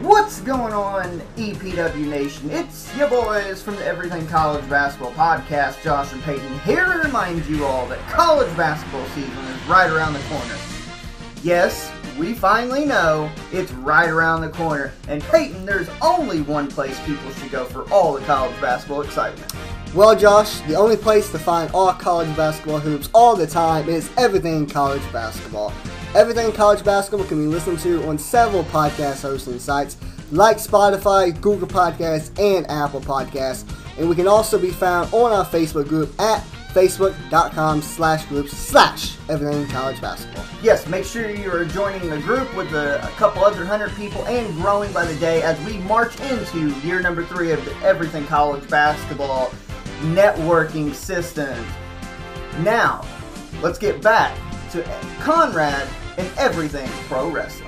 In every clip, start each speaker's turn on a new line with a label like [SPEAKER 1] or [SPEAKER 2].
[SPEAKER 1] What's going on, EPW Nation? It's your boys from the Everything College Basketball Podcast, Josh and Peyton, here to remind you all that college basketball season is right around the corner. Yes, we finally know it's right around the corner, and Peyton, there's only one place people should go for all the college basketball excitement.
[SPEAKER 2] Well, Josh, the only place to find all college basketball hoops all the time is Everything College Basketball. Everything College Basketball can be listened to on several podcast hosting sites like Spotify, Google Podcasts, and Apple Podcasts. And we can also be found on our Facebook group at facebook.com slash groups slash Everything College Basketball.
[SPEAKER 1] Yes, make sure you are joining the group with a, a couple other hundred people and growing by the day as we march into year number three of the Everything College Basketball networking system. Now, let's get back to Conrad and everything pro wrestling.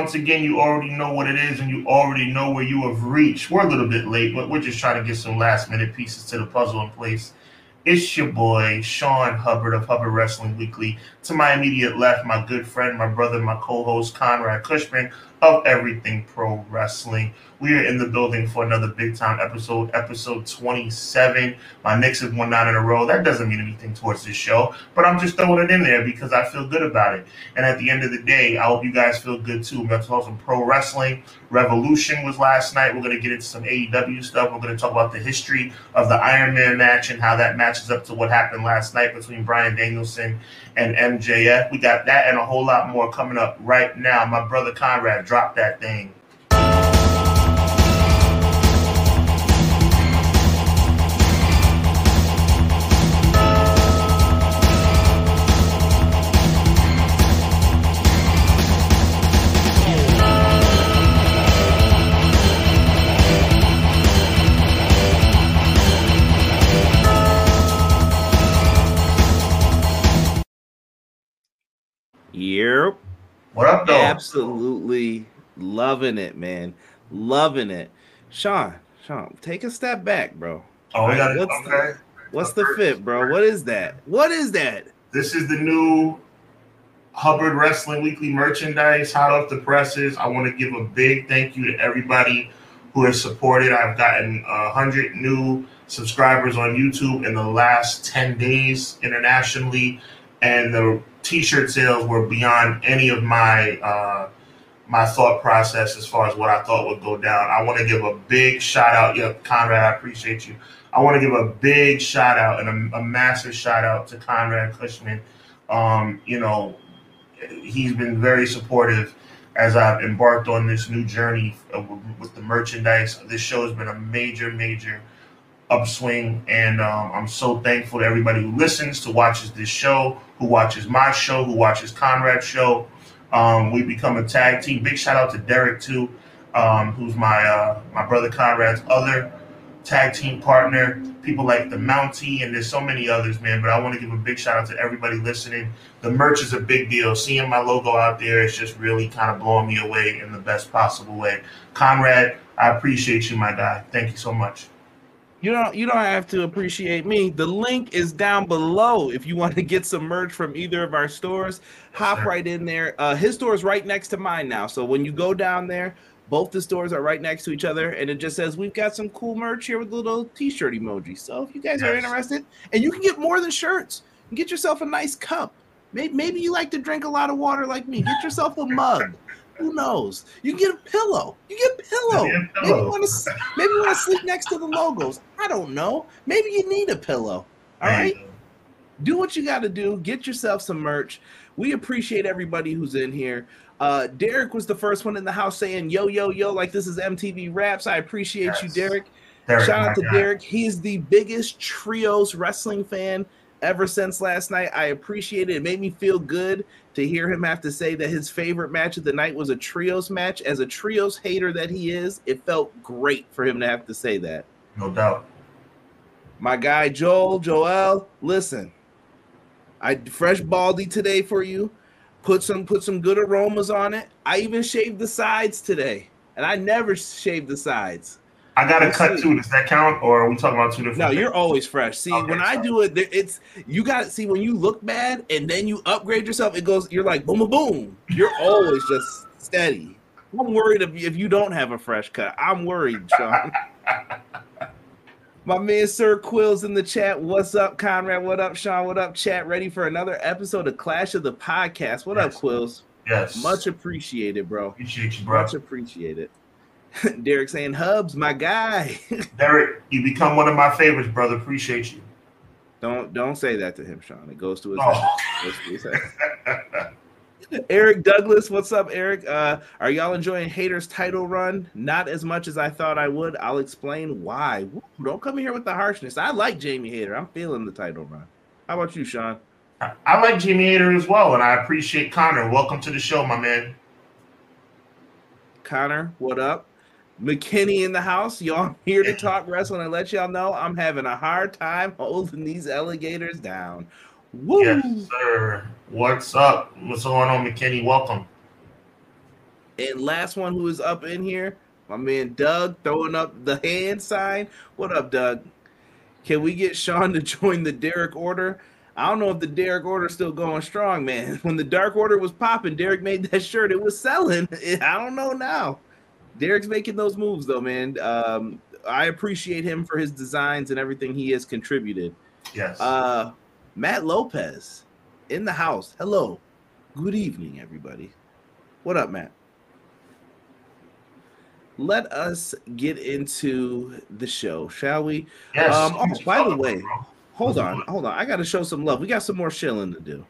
[SPEAKER 3] Once again, you already know what it is and you already know where you have reached. We're a little bit late, but we're just trying to get some last minute pieces to the puzzle in place. It's your boy, Sean Hubbard of Hubbard Wrestling Weekly. To my immediate left, my good friend, my brother, my co host, Conrad Cushman of Everything Pro Wrestling. We are in the building for another big time episode, episode 27. My Knicks have won nine in a row. That doesn't mean anything towards this show, but I'm just throwing it in there because I feel good about it. And at the end of the day, I hope you guys feel good too. We're going to talk some pro wrestling. Revolution was last night. We're going to get into some AEW stuff. We're going to talk about the history of the Iron Man match and how that matches up to what happened last night between Bryan Danielson and MJF. We got that and a whole lot more coming up right now. My brother Conrad dropped that thing.
[SPEAKER 4] Yep.
[SPEAKER 3] What up, though?
[SPEAKER 4] Absolutely loving it, man. Loving it. Sean, Sean, take a step back, bro.
[SPEAKER 3] Oh, we got it.
[SPEAKER 4] What's
[SPEAKER 3] Okay.
[SPEAKER 4] the, what's the fit, bro? What is that? What is that?
[SPEAKER 3] This is the new Hubbard Wrestling Weekly merchandise, hot off the presses. I want to give a big thank you to everybody who has supported. I've gotten a hundred new subscribers on YouTube in the last ten days internationally, and the T-shirt sales were beyond any of my uh, my thought process as far as what I thought would go down. I want to give a big shout out, yeah, Conrad. I appreciate you. I want to give a big shout out and a, a massive shout out to Conrad Cushman. Um, you know, he's been very supportive as I've embarked on this new journey with the merchandise. This show has been a major, major upswing, and um, I'm so thankful to everybody who listens, to watches this show, who watches my show, who watches Conrad's show. Um, we become a tag team. Big shout out to Derek too, um, who's my uh, my brother Conrad's other tag team partner. People like the Mountie, and there's so many others, man. But I want to give a big shout out to everybody listening. The merch is a big deal. Seeing my logo out there is just really kind of blowing me away in the best possible way. Conrad, I appreciate you, my guy. Thank you so much.
[SPEAKER 4] You don't you don't have to appreciate me. The link is down below if you want to get some merch from either of our stores. Hop right in there. Uh, his store is right next to mine now. So when you go down there, both the stores are right next to each other, and it just says we've got some cool merch here with a little t-shirt emoji. So if you guys are interested, and you can get more than shirts, you get yourself a nice cup. Maybe, maybe you like to drink a lot of water like me. Get yourself a mug. Who knows? You get a pillow. You get a pillow.
[SPEAKER 3] Yeah,
[SPEAKER 4] Maybe
[SPEAKER 3] pillow.
[SPEAKER 4] you want to maybe you want to sleep next to the logos. I don't know. Maybe you need a pillow. All right. Do what you got to do. Get yourself some merch. We appreciate everybody who's in here. Uh, Derek was the first one in the house saying yo yo yo like this is MTV Raps. I appreciate you, Derek.
[SPEAKER 3] Derek,
[SPEAKER 4] Shout out to
[SPEAKER 3] guy.
[SPEAKER 4] Derek. He's the biggest trios wrestling fan ever since last night. I appreciate it. It made me feel good to hear him have to say that his favorite match of the night was a trios match. As a trios hater that he is, it felt great for him to have to say that.
[SPEAKER 3] No doubt.
[SPEAKER 4] My guy Joel, Joel, listen. I fresh baldy today for you. Put some put some good aromas on it. I even shaved the sides today. And I never shave the sides.
[SPEAKER 3] I got a cut too. Does that count, or are we talking about two different?
[SPEAKER 4] No,
[SPEAKER 3] things?
[SPEAKER 4] you're always fresh. See,
[SPEAKER 3] Okay,
[SPEAKER 4] when I do it, it's you got to see when you look bad and then you upgrade yourself. It goes. You're like boom, boom, boom. You're always just steady. I'm worried if, if you don't have a fresh cut. I'm worried, Sean. My man Sir Quills in the chat. What's up, Conrad? What up, Sean? What up, chat? Ready for another episode of Clash of the Podcast? What up, Quills?
[SPEAKER 3] Yes.
[SPEAKER 4] Much appreciated, bro.
[SPEAKER 3] appreciate you, bro.
[SPEAKER 4] Much appreciated. Derek saying, Hubs, my guy.
[SPEAKER 3] Derek, you become one of my favorites, brother. Appreciate you.
[SPEAKER 4] Don't don't say that to him, Sean. It goes to his
[SPEAKER 3] Oh.
[SPEAKER 4] head. It goes to his head. Eric Douglas, what's up, Eric? Uh, are y'all enjoying Hayter's title run? Not as much as I thought I would. I'll explain why. Woo, don't come in here with the harshness. I like Jamie Hayter. I'm feeling the title run. How about you, Sean?
[SPEAKER 3] I- like Jimmy Hayter as well, and I appreciate Connor. Welcome to the show, my man.
[SPEAKER 4] Connor, what up? McKinney in the house. Y'all I'm here to talk wrestling and let y'all know I'm having a hard time holding these alligators down. Woo!
[SPEAKER 3] Yes, sir. What's up? What's going on, McKinney? Welcome.
[SPEAKER 4] And last one who is up in here, my man Doug throwing up the hand sign. What up, Doug? Can we get Sean to join the Derek Order? I don't know if the Derek Order is still going strong, man. When the Dark Order was popping, Derek made that shirt. It was selling. I don't know now. Derek's making those moves though, man. Um, I appreciate him for his designs and everything he has contributed.
[SPEAKER 3] Yes.
[SPEAKER 4] Uh, Matt Lopez in the house. Hello. Good evening, everybody. What up, Matt? Let us get into the show, shall we?
[SPEAKER 3] yes.
[SPEAKER 4] um, oh, by the way, Hold on, hold on. I got to show some love. We got some more shilling to do.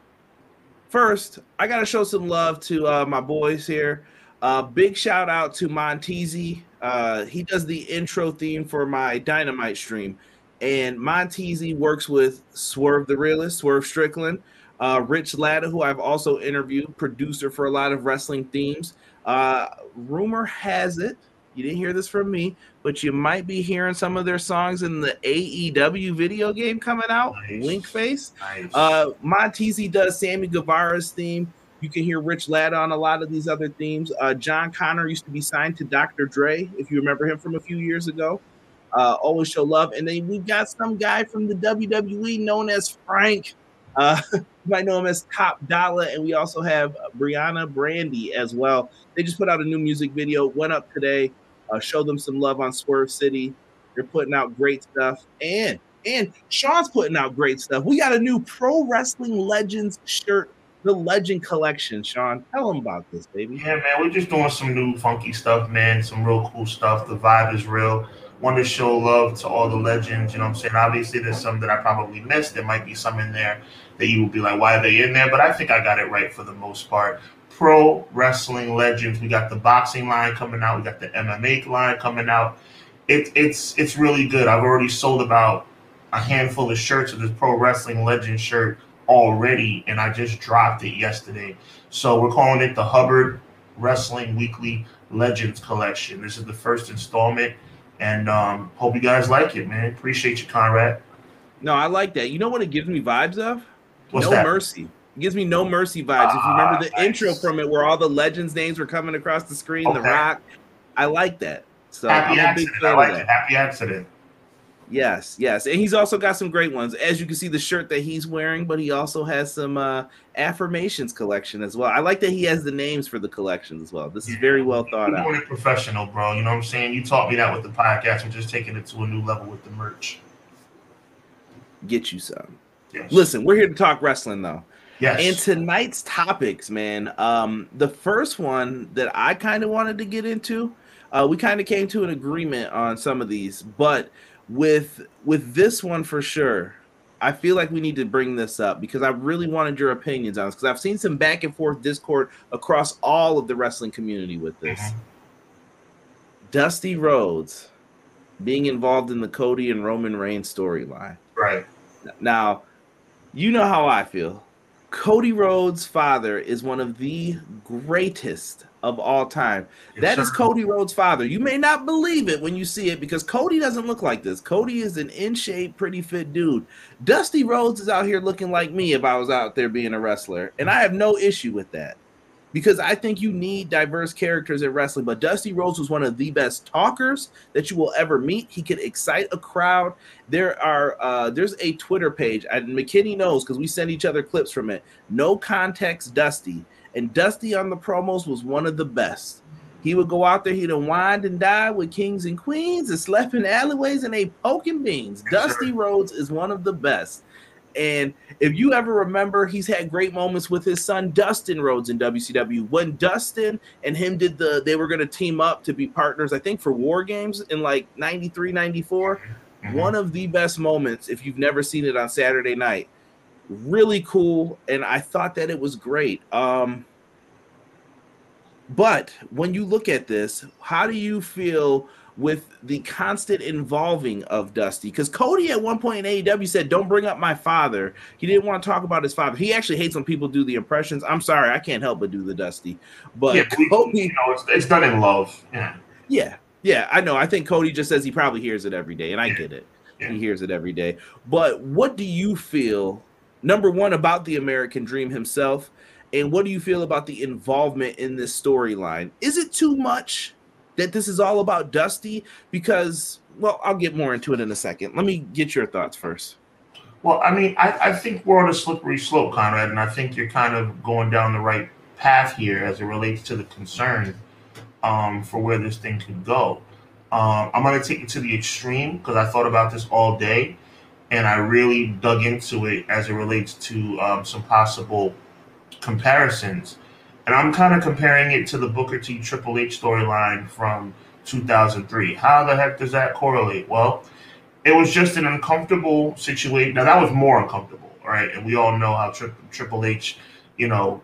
[SPEAKER 4] First, I got to show some love to uh, my boys here. Uh, big shout out to Montezi. Uh, he does the intro theme for my Dynamite stream. And Montezi works with Swerve the Realist, Swerve Strickland, uh, Rich Latta, who I've also interviewed, producer for a lot of wrestling themes. Uh, rumor has it, you didn't hear this from me, but you might be hearing some of their songs in the AEW video game coming out.
[SPEAKER 3] Nice.
[SPEAKER 4] Wink face.
[SPEAKER 3] Nice.
[SPEAKER 4] Uh, does Sammy Guevara's theme. You can hear Rich Latta on a lot of these other themes. Uh, Jon Connor used to be signed to Dr. Dre, if you remember him from a few years ago. Uh, always show love. And then we've got some guy from the WWE known as Frank. Uh, you might know him as Top Dollar. And we also have Brianna Brandy as well. They just put out a new music video, went up today. Uh, show them some love on Swerve City. They're putting out great stuff. And and Sean's putting out great stuff. We got a new Pro Wrestling Legends shirt, the Legend Collection. Sean, tell them about this, baby.
[SPEAKER 3] Yeah, man, we're just doing some new funky stuff, man. Some real cool stuff. The vibe is real. Want to show love to all the legends. You know what I'm saying? Obviously, there's some that I probably missed. There might be some in there that you will be like, why are they in there? But I think I got it right for the most part. Pro wrestling legends. We got the boxing line coming out. We got the MMA line coming out. It, it's it's really good. I've already sold about a handful of shirts of this pro wrestling legend shirt already, and I just dropped it yesterday. So we're calling it the Hubbard Wrestling Weekly Legends Collection. This is the first installment, and um, hope you guys like it, man. Appreciate you, Conrad.
[SPEAKER 4] No, I like that. You know what it gives me vibes of?
[SPEAKER 3] What's
[SPEAKER 4] no
[SPEAKER 3] that?
[SPEAKER 4] Mercy. It gives me no mercy vibes. if you remember the
[SPEAKER 3] Ah, nice.
[SPEAKER 4] intro from it, where all the legends' names were coming across the screen, The Rock. I like that. So
[SPEAKER 3] Happy
[SPEAKER 4] I'm a big
[SPEAKER 3] accident.
[SPEAKER 4] fan
[SPEAKER 3] I
[SPEAKER 4] of
[SPEAKER 3] like
[SPEAKER 4] that.
[SPEAKER 3] it. Happy accident.
[SPEAKER 4] Yes, yes. And he's also got some great ones. As you can see, the shirt that he's wearing, but he also has some uh affirmations collection as well. I like that he has the names for the collection as well. This is very well thought
[SPEAKER 3] We're
[SPEAKER 4] out.
[SPEAKER 3] doing it professional, bro. You know what I'm saying? You taught me that with the podcast. We're just taking it to a new level with the merch.
[SPEAKER 4] Get you some.
[SPEAKER 3] Yes.
[SPEAKER 4] Listen, we're here to talk wrestling though.
[SPEAKER 3] Yes.
[SPEAKER 4] And tonight's topics, man. Um, the first one that I kind of wanted to get into, uh, we kind of came to an agreement on some of these, but with with this one for sure, I feel like we need to bring this up because I really wanted your opinions on this because I've seen some back and forth discord across all of the wrestling community with this.
[SPEAKER 3] Mhm.
[SPEAKER 4] Dusty Rhodes being involved in the Cody and Roman Reigns storyline.
[SPEAKER 3] right.
[SPEAKER 4] Now, You know how I feel. Cody Rhodes' father is one of the greatest of all time.
[SPEAKER 3] Yes,
[SPEAKER 4] That is
[SPEAKER 3] sir.
[SPEAKER 4] Cody Rhodes' father. You may not believe it when you see it because Cody doesn't look like this. Cody is an in shape, pretty fit dude. Dusty Rhodes is out here looking like me if I was out there being a wrestler. And I have no issue with that because I think you need diverse characters in wrestling. But Dusty Rhodes was one of the best talkers that you will ever meet. He could excite a crowd. There are uh, there's a Twitter page, and McKinney knows because we send each other clips from it. No context, Dusty, and Dusty on the promos was one of the best. He would go out there, he'd wind and die with kings and queens and slept in alleyways and ate poking beans. Dusty Rhodes is one of the best. And if you ever remember, he's had great moments with his son Dustin Rhodes in WCW. When Dustin and him did the, they were going to team up to be partners, I think for War Games in like 93, 94.
[SPEAKER 3] Mhm.
[SPEAKER 4] One of the best moments, if you've never seen it on Saturday night. Really cool. And I thought that it was great. Um, but when you look at this, how do you feel with the constant involving of Dusty? Because Cody at one point in AEW said, Don't bring up my father. He didn't want to talk about his father. He actually hates when people do the impressions. I'm sorry, I can't help but do the Dusty. But
[SPEAKER 3] yeah,
[SPEAKER 4] Cody,
[SPEAKER 3] you know, it's, it's done in love. Yeah.
[SPEAKER 4] yeah, yeah, I know. I think Cody just says he probably hears it every day, and I
[SPEAKER 3] Yeah.
[SPEAKER 4] get it.
[SPEAKER 3] Yeah.
[SPEAKER 4] He hears it every day. But what do you feel, number one, about the American Dream himself? And what do you feel about the involvement in this storyline? Is it too much that this is all about Dusty? Because, well, I'll get more into it in a second. Let me get your thoughts first.
[SPEAKER 3] Well, I mean, I, I think we're on a slippery slope, Conrad, and I think you're kind of going down the right path here as it relates to the concern um, for where this thing could go. Um, I'm going to take it to the extreme because I thought about this all day, and I really dug into it as it relates to um, some possible comparisons. And I'm kind of comparing it to the Booker T Triple H storyline from 2003. How the heck does that correlate? Well, it was just an uncomfortable situation. Now that was more uncomfortable, right? And we all know how tri- Triple H, you know,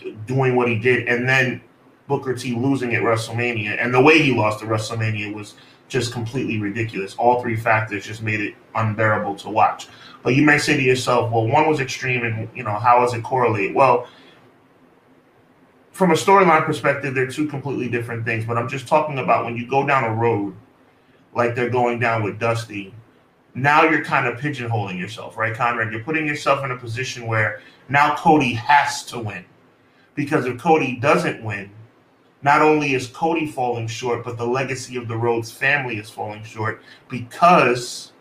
[SPEAKER 3] d- doing what he did, and then Booker T losing at WrestleMania, and the way he lost at WrestleMania was just completely ridiculous. All three factors just made it unbearable to watch. But you may say to yourself, well, one was extreme, and you know, how does it correlate? Well, from a storyline perspective, they're two completely different things. But I'm just talking about when you go down a road like they're going down with Dusty, now you're kind of pigeonholing yourself, right, Conrad? You're putting yourself in a position where now Cody has to win. Because if Cody doesn't win, not only is Cody falling short, but the legacy of the Rhodes family is falling short because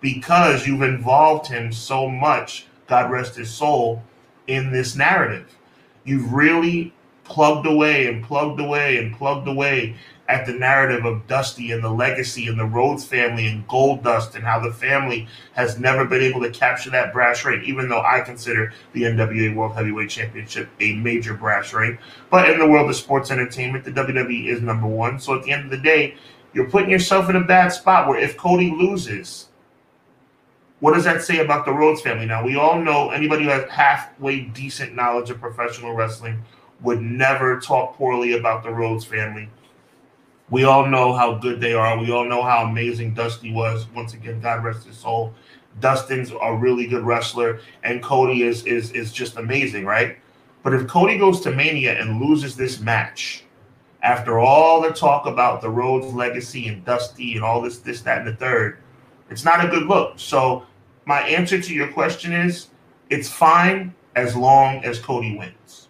[SPEAKER 3] because you've involved him so much, God rest his soul, in this narrative. You've really plugged away and plugged away and plugged away at the narrative of Dusty and the legacy and the Rhodes family and Gold Dust and how the family has never been able to capture that brass ring, even though I consider the NWA World Heavyweight Championship a major brass ring. But in the world of sports entertainment, the WWE is number one. So at the end of the day, you're putting yourself in a bad spot where if Cody loses, what does that say about the Rhodes family? Now, we all know anybody who has halfway decent knowledge of professional wrestling would never talk poorly about the Rhodes family. We all know how good they are. We all know how amazing Dusty was. Once again, God rest his soul. Dustin's a really good wrestler, and Cody is is is just amazing, right? But if Cody goes to Mania and loses this match, after all the talk about the Rhodes legacy and Dusty and all this, this, that, and the third, it's not a good look. So my answer to your question is it's fine as long as Cody wins.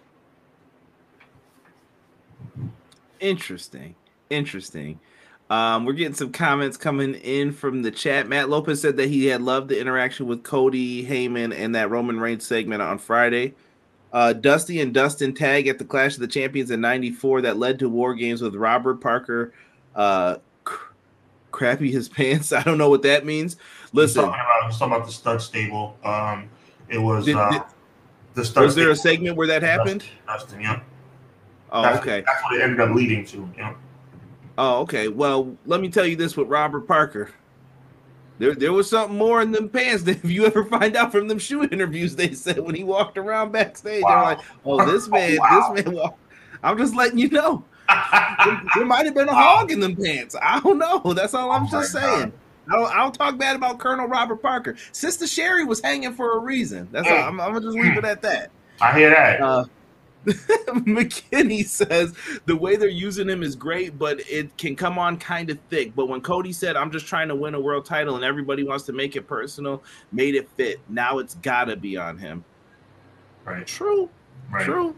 [SPEAKER 4] Interesting. Interesting. Um, we're getting some comments coming in from the chat. Matt Lopez said that he had loved the interaction with Cody Heyman and that Roman Reigns segment on Friday. Uh, Dusty and Dustin tag at the Clash of the Champions in '94 that led to War Games with Robert Parker. Uh, cr- crappy his pants. I don't know what that means.
[SPEAKER 3] He's
[SPEAKER 4] Listen,
[SPEAKER 3] talking about, he's talking about the stud stable. Um, it was
[SPEAKER 4] Did-
[SPEAKER 3] uh,
[SPEAKER 4] did-
[SPEAKER 3] the stud
[SPEAKER 4] was there a segment where that happened?
[SPEAKER 3] Dustin, yeah.
[SPEAKER 4] Oh,
[SPEAKER 3] That's,
[SPEAKER 4] okay.
[SPEAKER 3] That's what it ended up leading to. Yeah.
[SPEAKER 4] Oh, okay. Well, let me tell you this with Robert Parker. There, there was something more in them pants than if you ever find out from them shoe interviews they said when he walked around backstage. They're like, oh, this man,
[SPEAKER 3] Wow.
[SPEAKER 4] this man walk. I'm just letting you know. There, there might have been a hog in them pants. I don't know. That's all I'm
[SPEAKER 3] Oh
[SPEAKER 4] just saying. I don't, I don't talk bad about Colonel Robert Parker. Sister Sherri was hanging for a reason. That's all. I'm, I'm gonna just leave it at that.
[SPEAKER 3] I hear that.
[SPEAKER 4] Uh, McKinney says the way they're using him is great, but it can come on kind of thick. But when Cody said, I'm just trying to win a world title and everybody wants to make it personal, made it fit. Now it's got to be on him.
[SPEAKER 3] right.
[SPEAKER 4] True.
[SPEAKER 3] Right.
[SPEAKER 4] True.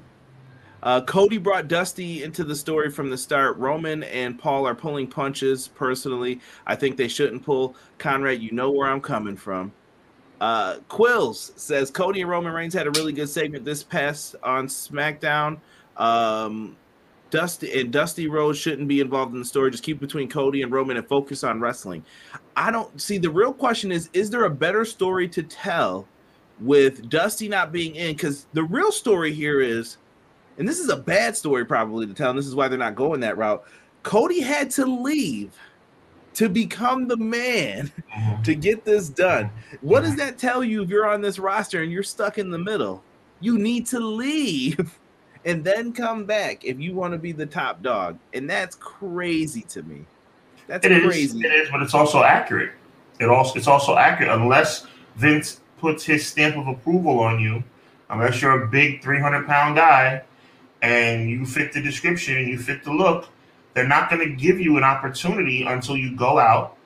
[SPEAKER 4] Uh, Cody brought Dusty into the story from the start. Roman and Paul are pulling punches. Personally, I think they shouldn't pull. Conrad, you know where I'm coming from. Uh, Quills says Cody and Roman Reigns had a really good segment this past on SmackDown. Um, Dusty and Dusty Rhodes shouldn't be involved in the story. Just keep between Cody and Roman and focus on wrestling. I don't see the real question is: Is there a better story to tell with Dusty not being in? Because the real story here is, and this is a bad story probably to tell, and this is why they're not going that route. Cody had to leave to become the man
[SPEAKER 3] Mhm.
[SPEAKER 4] to get this done. What does that tell you if you're on this roster and you're stuck in the middle? You need to leave and then come back if you want to be the top dog. And that's crazy to me. That's
[SPEAKER 3] It is.
[SPEAKER 4] crazy.
[SPEAKER 3] It is, but it's also accurate. It also it's also accurate unless Vince puts his stamp of approval on you. Unless you're a big 300 pound guy and you fit the description and you fit the look, they're not going to give you an opportunity until you go out.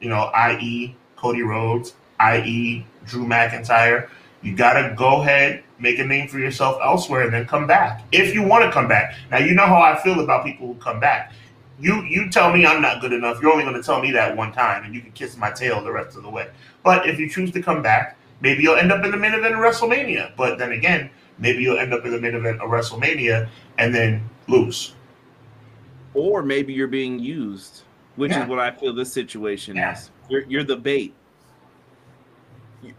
[SPEAKER 3] You know, i.e. Cody Rhodes, i.e. Drew McIntyre. You got to go ahead, make a name for yourself elsewhere, and then come back if you want to come back. Now you know how I feel about people who come back you you tell me I'm not good enough. You're only going to tell me that one time, and you can kiss my tail the rest of the way. But if you choose to come back, maybe you'll end up in the main event of WrestleMania. But then again, maybe you'll end up in the main event of WrestleMania and then lose.
[SPEAKER 4] Or maybe you're being used, which
[SPEAKER 3] Yeah.
[SPEAKER 4] is what I feel this situation
[SPEAKER 3] Yeah.
[SPEAKER 4] is. You're, you're the bait.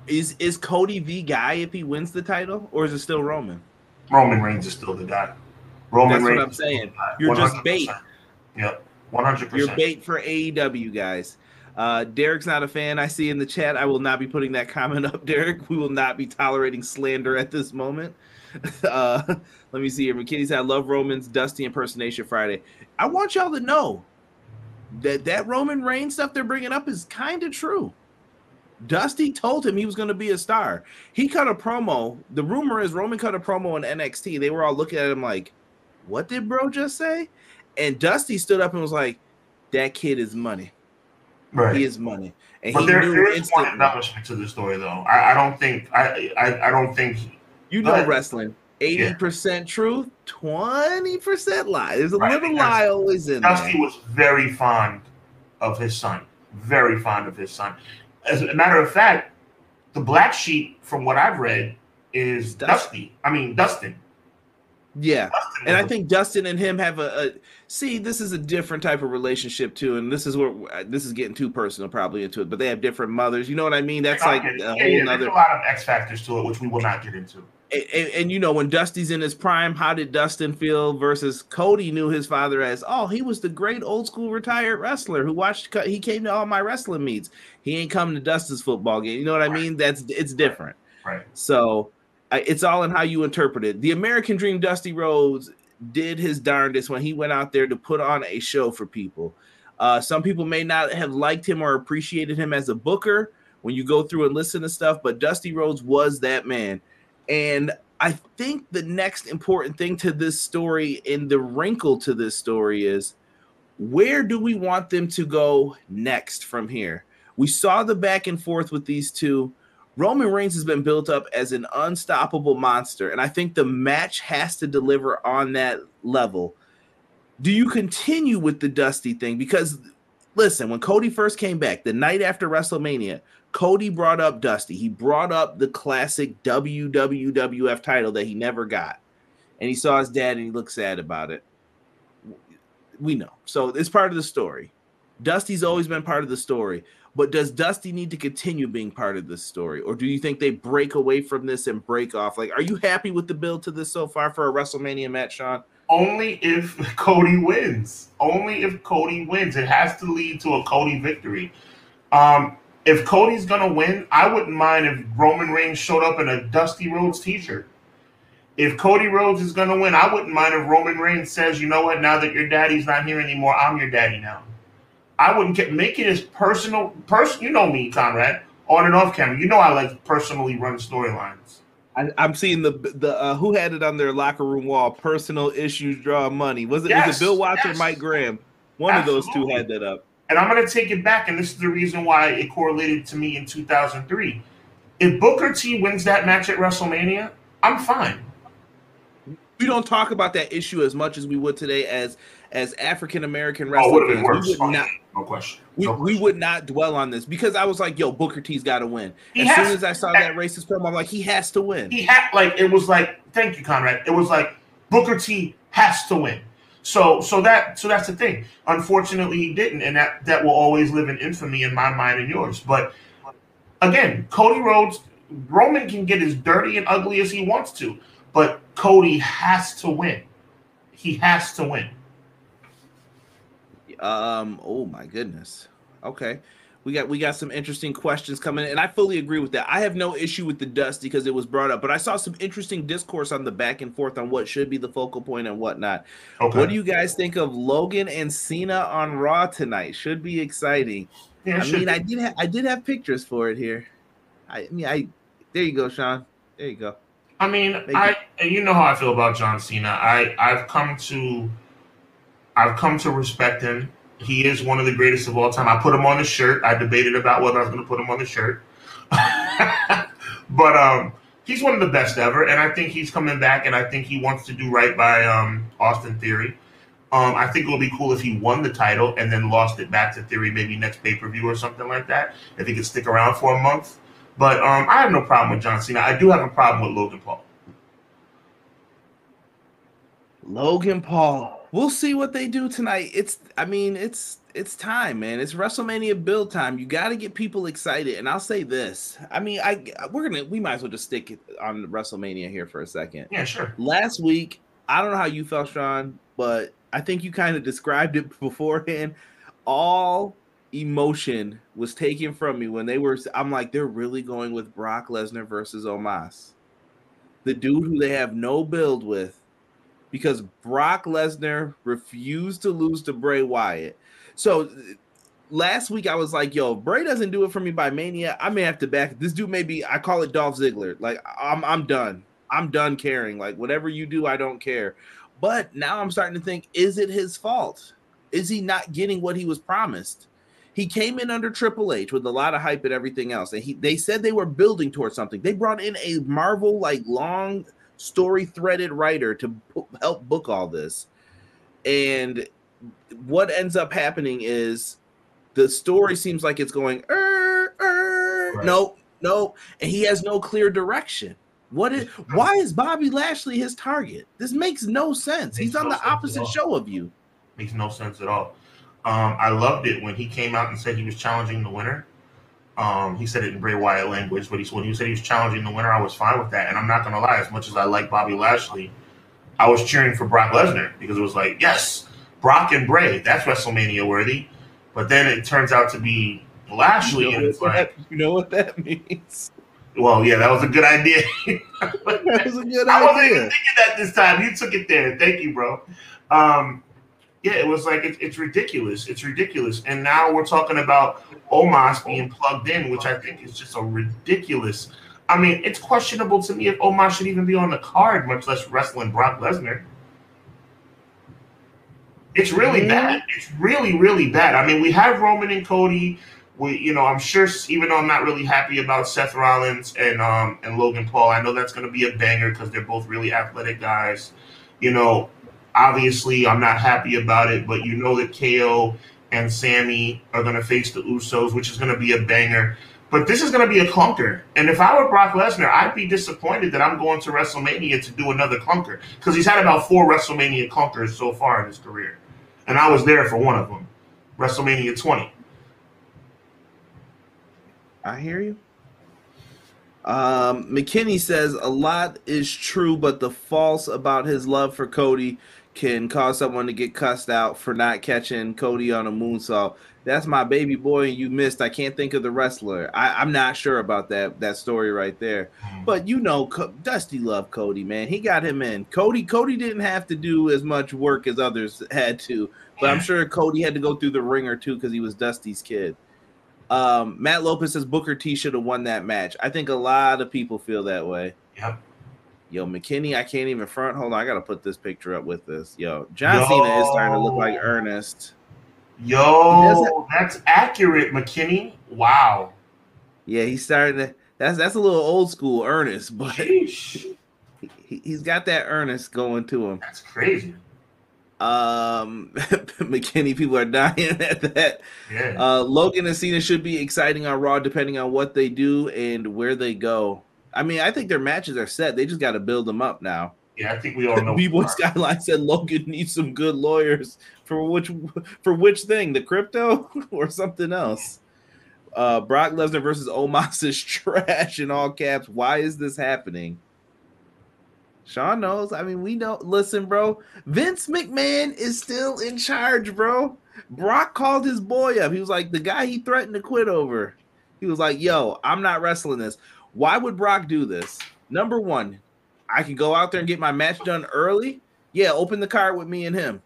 [SPEAKER 4] Is is Cody the guy if he wins the title, or is it still Roman?
[SPEAKER 3] Roman Reigns is still the guy. Roman
[SPEAKER 4] That's what I'm saying. You're just
[SPEAKER 3] 100%.
[SPEAKER 4] bait.
[SPEAKER 3] Yep, one hundred
[SPEAKER 4] You're bait for AEW guys. Uh, Derek's not a fan. I see in the chat. I will not be putting that comment up, Derek. We will not be tolerating slander at this moment. Uh, let me see here. McKinney said, "I love Roman's Dusty impersonation Friday." I want y'all to know that that Roman Reigns stuff they're bringing up is kind of true. Dusty told him he was going to be a star. He cut a promo. The rumor is Roman cut a promo in NXT. They were all looking at him like, "What did bro just say?" And Dusty stood up and was like, "That kid is money.
[SPEAKER 3] Right.
[SPEAKER 4] He is money." And
[SPEAKER 3] but
[SPEAKER 4] he
[SPEAKER 3] there,
[SPEAKER 4] knew
[SPEAKER 3] there is one
[SPEAKER 4] instantly.
[SPEAKER 3] embellishment to the story, though. I, I don't think I, I I don't think
[SPEAKER 4] You know wrestling. Eighty percent truth, twenty percent lie. There's a
[SPEAKER 3] Right,
[SPEAKER 4] little lie always in
[SPEAKER 3] Dusty
[SPEAKER 4] there.
[SPEAKER 3] was very fond of his son. Very fond of his son. As a matter of fact, the black sheep, from what I've read, is
[SPEAKER 4] Dustin.
[SPEAKER 3] Dusty. I mean Dustin.
[SPEAKER 4] Yeah,
[SPEAKER 3] Dustin
[SPEAKER 4] and I think Dustin and him have a, a see. This is a different type of relationship too, and this is where uh, this is getting too personal probably into it. But they have different mothers. You know what I mean? That's like
[SPEAKER 3] Okay,
[SPEAKER 4] a
[SPEAKER 3] yeah,
[SPEAKER 4] whole
[SPEAKER 3] yeah. There's a lot of X factors to it, which we will not get into.
[SPEAKER 4] And, and- and, you know when Dusty's in his prime, how did Dustin feel versus Cody knew his father as oh he was the great old school retired wrestler who watched he came to all my wrestling meets. He ain't come to Dustin's football game. You know what I mean? That's it's different.
[SPEAKER 3] Right.
[SPEAKER 4] So it's all in how you interpret it. The American Dream, Dusty Rhodes, did his darndest when he went out there to put on a show for people. Uh, some people may not have liked him or appreciated him as a booker when you go through and listen to stuff, but Dusty Rhodes was that man. And I think the next important thing to this story and the wrinkle to this story is where do we want them to go next from here? We saw the back and forth with these two. Roman Reigns has been built up as an unstoppable monster, and I think the match has to deliver on that level. Do you continue with the Dusty thing? Because listen, when Cody first came back, the night after WrestleMania, Cody brought up Dusty. He brought up the classic WWWF title that he never got. And he saw his dad and he looked sad about it. We know. So it's part of the story. Dusty's always been part of the story. But does Dusty need to continue being part of this story? Or do you think they break away from this and break off? Like, are you happy with the build to this so far for a WrestleMania match, Sean?
[SPEAKER 3] Only if Cody wins. Only if Cody wins. It has to lead to a Cody victory. Um, if Cody's gonna win, I wouldn't mind if Roman Reigns showed up in a Dusty Rhodes T-shirt. If Cody Rhodes is gonna win, I wouldn't mind if Roman Reigns says, "You know what? Now that your daddy's not here anymore, I'm your daddy now." I wouldn't get making his personal person. You know me, Conrad, on and off camera. You know I like personally run storylines.
[SPEAKER 4] I, am seeing the the uh, who had it on their locker room wall. Personal issues draw money. Was it
[SPEAKER 3] Yes,
[SPEAKER 4] was it Bill Watts
[SPEAKER 3] yes.
[SPEAKER 4] or Mike Graham? One of those two had that up.
[SPEAKER 3] And I'm going to take it back, and this is the reason why it correlated to me in 2003. If Booker T wins that match at WrestleMania, I'm fine.
[SPEAKER 4] We don't talk about that issue as much as we would today as as African American
[SPEAKER 3] Oh, it would have been worse.
[SPEAKER 4] We would not
[SPEAKER 3] no question.
[SPEAKER 4] we,
[SPEAKER 3] No
[SPEAKER 4] we
[SPEAKER 3] question.
[SPEAKER 4] would not dwell on this because I was like, yo, Booker T's got to win.
[SPEAKER 3] He
[SPEAKER 4] as
[SPEAKER 3] has
[SPEAKER 4] soon as I saw that racist promo, I'm like, he has to win.
[SPEAKER 3] he had like it was like thank you conrad it was like booker t has to win so so that so that's the thing unfortunately he didn't and that that will always live in infamy in my mind and yours but again cody rhodes roman can get as dirty and ugly as he wants to but cody has to win he has to win
[SPEAKER 4] Um. Oh my goodness. Okay. We got we got some interesting questions coming in, and I fully agree with that. I have no issue with the dust because it was brought up, but I saw some interesting discourse on the back and forth on what should be the focal point and whatnot.
[SPEAKER 3] okay
[SPEAKER 4] What do you guys think of Logan and Cena on Raw tonight? Should be exciting.
[SPEAKER 3] yeah,
[SPEAKER 4] I mean,
[SPEAKER 3] be.
[SPEAKER 4] I did ha- I did have pictures for it here. I, I mean, I there you go, Sean. There you go.
[SPEAKER 3] I mean,
[SPEAKER 4] Thank
[SPEAKER 3] I you know how I feel about John Cena. I I've come to I've come to respect him. He is one of the greatest of all time. I put him on the shirt. I debated about whether I was going to put him on the shirt, but um, he's one of the best ever, and I think he's coming back, and I think he wants to do right by um Austin Theory. Um, I think it would be cool if he won the title and then lost it back to Theory, maybe next pay per view or something like that. If he could stick around for a month. But um, I have no problem with John Cena. I do have a problem with Logan Paul.
[SPEAKER 4] Logan Paul. We'll see what they do tonight. It's I mean, it's it's time, man. It's WrestleMania build time. You got to get people excited. And I'll say this. I mean, I we're going to we might as well just stick it on WrestleMania here for a second.
[SPEAKER 3] Yeah, sure.
[SPEAKER 4] Last week, I don't know how you felt, Sean, but I think you kind of described it beforehand. All emotion was taken from me when they were I'm like they're really going with Brock Lesnar versus Omos. The dude who they have no build with because Brock Lesnar refused to lose to Bray Wyatt. So last week I was like, yo, Bray doesn't do it for me by Mania, I may have to back this dude Maybe I call it Dolph Ziggler. Like I'm I'm done. I'm done caring. Like whatever you do, I don't care. But now I'm starting to think, is it his fault? Is he not getting what he was promised? He came in under Triple H with a lot of hype and everything else, and he they said they were building towards something. They brought in a Marvel like long story threaded writer to help book all this, and what ends up happening is the story seems like it's going er, er,
[SPEAKER 3] Right.
[SPEAKER 4] nope nope. And he has no clear direction. What is why is bobby lashley his target? This makes no sense. He's on
[SPEAKER 3] no
[SPEAKER 4] the opposite show of you.
[SPEAKER 3] Makes no sense at all. Um, I loved it when he came out and said he was challenging the winner. Um, he said it in Bray Wyatt language, but he, when he said he was challenging the winner, I was fine with that. And I'm not going to lie, as much as I like Bobby Lashley, I was cheering for Brock Lesnar because it was like, yes, Brock and Bray, that's WrestleMania worthy. But then it turns out to be Lashley,
[SPEAKER 4] you, know
[SPEAKER 3] and it's
[SPEAKER 4] what
[SPEAKER 3] like,
[SPEAKER 4] that, you know what that means
[SPEAKER 3] well, yeah, that was a good idea.
[SPEAKER 4] that was a good idea.
[SPEAKER 3] I wasn't even thinking that this time. You took it there. Thank you, bro. Um, yeah, it was like it, it's ridiculous. It's ridiculous. And now we're talking about Omos being plugged in, which I think is just a ridiculous. I mean, it's questionable to me if Omos should even be on the card, much less wrestling Brock Lesnar. It's really
[SPEAKER 4] Mhm.
[SPEAKER 3] bad. It's really, really bad. I mean, we have Roman and Cody. We, you know, I'm sure. Even though I'm not really happy about Seth Rollins and um and Logan Paul, I know that's going to be a banger because they're both really athletic guys. You know, obviously, I'm not happy about it, but you know that KO and Sammy are going to face the Usos, which is going to be a banger. But this is going to be a clunker. And if I were Brock Lesnar, I'd be disappointed that I'm going to WrestleMania to do another clunker because he's had about four WrestleMania clunkers so far in his career, and I was there for one of them, WrestleMania 20.
[SPEAKER 4] I hear you. Um, McKinney says a lot is true, but the false about his love for Cody can cause someone to get cussed out for not catching Cody on a moonsault. That's my baby boy, and you missed. I can't think of the wrestler. I, am not sure about that that story right there. Hmm. But you know, Dusty loved Cody, man. He got him in. Cody, Cody didn't have to do as much work as others had to, but I'm sure Cody had to go through the ringer too because he was Dusty's kid. Um, Matt Lopez says Booker T should have won that match. I think a lot of people feel that way.
[SPEAKER 3] Yep.
[SPEAKER 4] Yo, McKinney, I can't even front. Hold on, I gotta put this picture up with this. Yo, John Yo. Cena is starting to look like Ernest.
[SPEAKER 3] Yo, that's accurate, McKinney. Wow.
[SPEAKER 4] Yeah, he's starting to. That's that's a little old school Ernest, but he, he's got that Ernest going to him.
[SPEAKER 3] That's crazy.
[SPEAKER 4] Um, McKinney, people are dying at that.
[SPEAKER 3] Yeah.
[SPEAKER 4] Uh, Logan and Cena should be exciting on Raw, depending on what they do and where they go. I mean, I think their matches are set. They just got to build them up now.
[SPEAKER 3] Yeah, I think we all know.
[SPEAKER 4] B-Boy Skyline said Logan needs some good lawyers for which for which thing, the crypto or something else. Uh, Brock Lesnar versus Omos is trash in all caps. Why is this happening? Sean knows. I mean, we know. Listen, bro. Vince McMahon is still in charge, bro. Brock called his boy up. He was like, the guy he threatened to quit over. He was like, yo, I'm not wrestling this. Why would Brock do this? Number one, I can go out there and get my match done early. Yeah, open the card with me and him.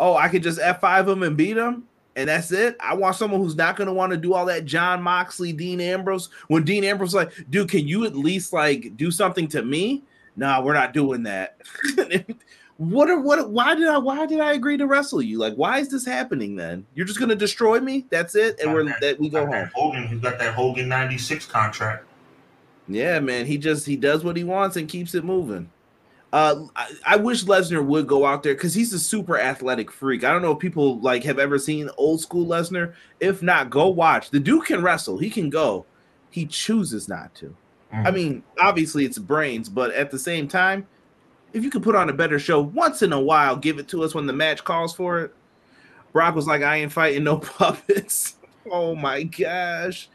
[SPEAKER 4] Oh, I could just F5 him and beat him, and that's it. I want someone who's not going to want to do all that Jon Moxley, Dean Ambrose. When Dean Ambrose like, dude, can you at least like do something to me? nah, we're not doing that. what are what why did I why did I agree to wrestle you? Like, why is this happening then? You're just gonna destroy me? That's it, and we're that, we go home.
[SPEAKER 3] Hogan, he's got that Hogan 96 contract.
[SPEAKER 4] Yeah, man. He just he does what he wants and keeps it moving. Uh, I, I wish Lesnar would go out there because he's a super athletic freak. I don't know if people like have ever seen old school Lesnar. If not, go watch. The dude can wrestle. He can go. He chooses not to. Mm-hmm. I mean, obviously it's brains, but at the same time, if you could put on a better show once in a while, give it to us when the match calls for it. Brock was like, I ain't fighting no puppets. oh my gosh.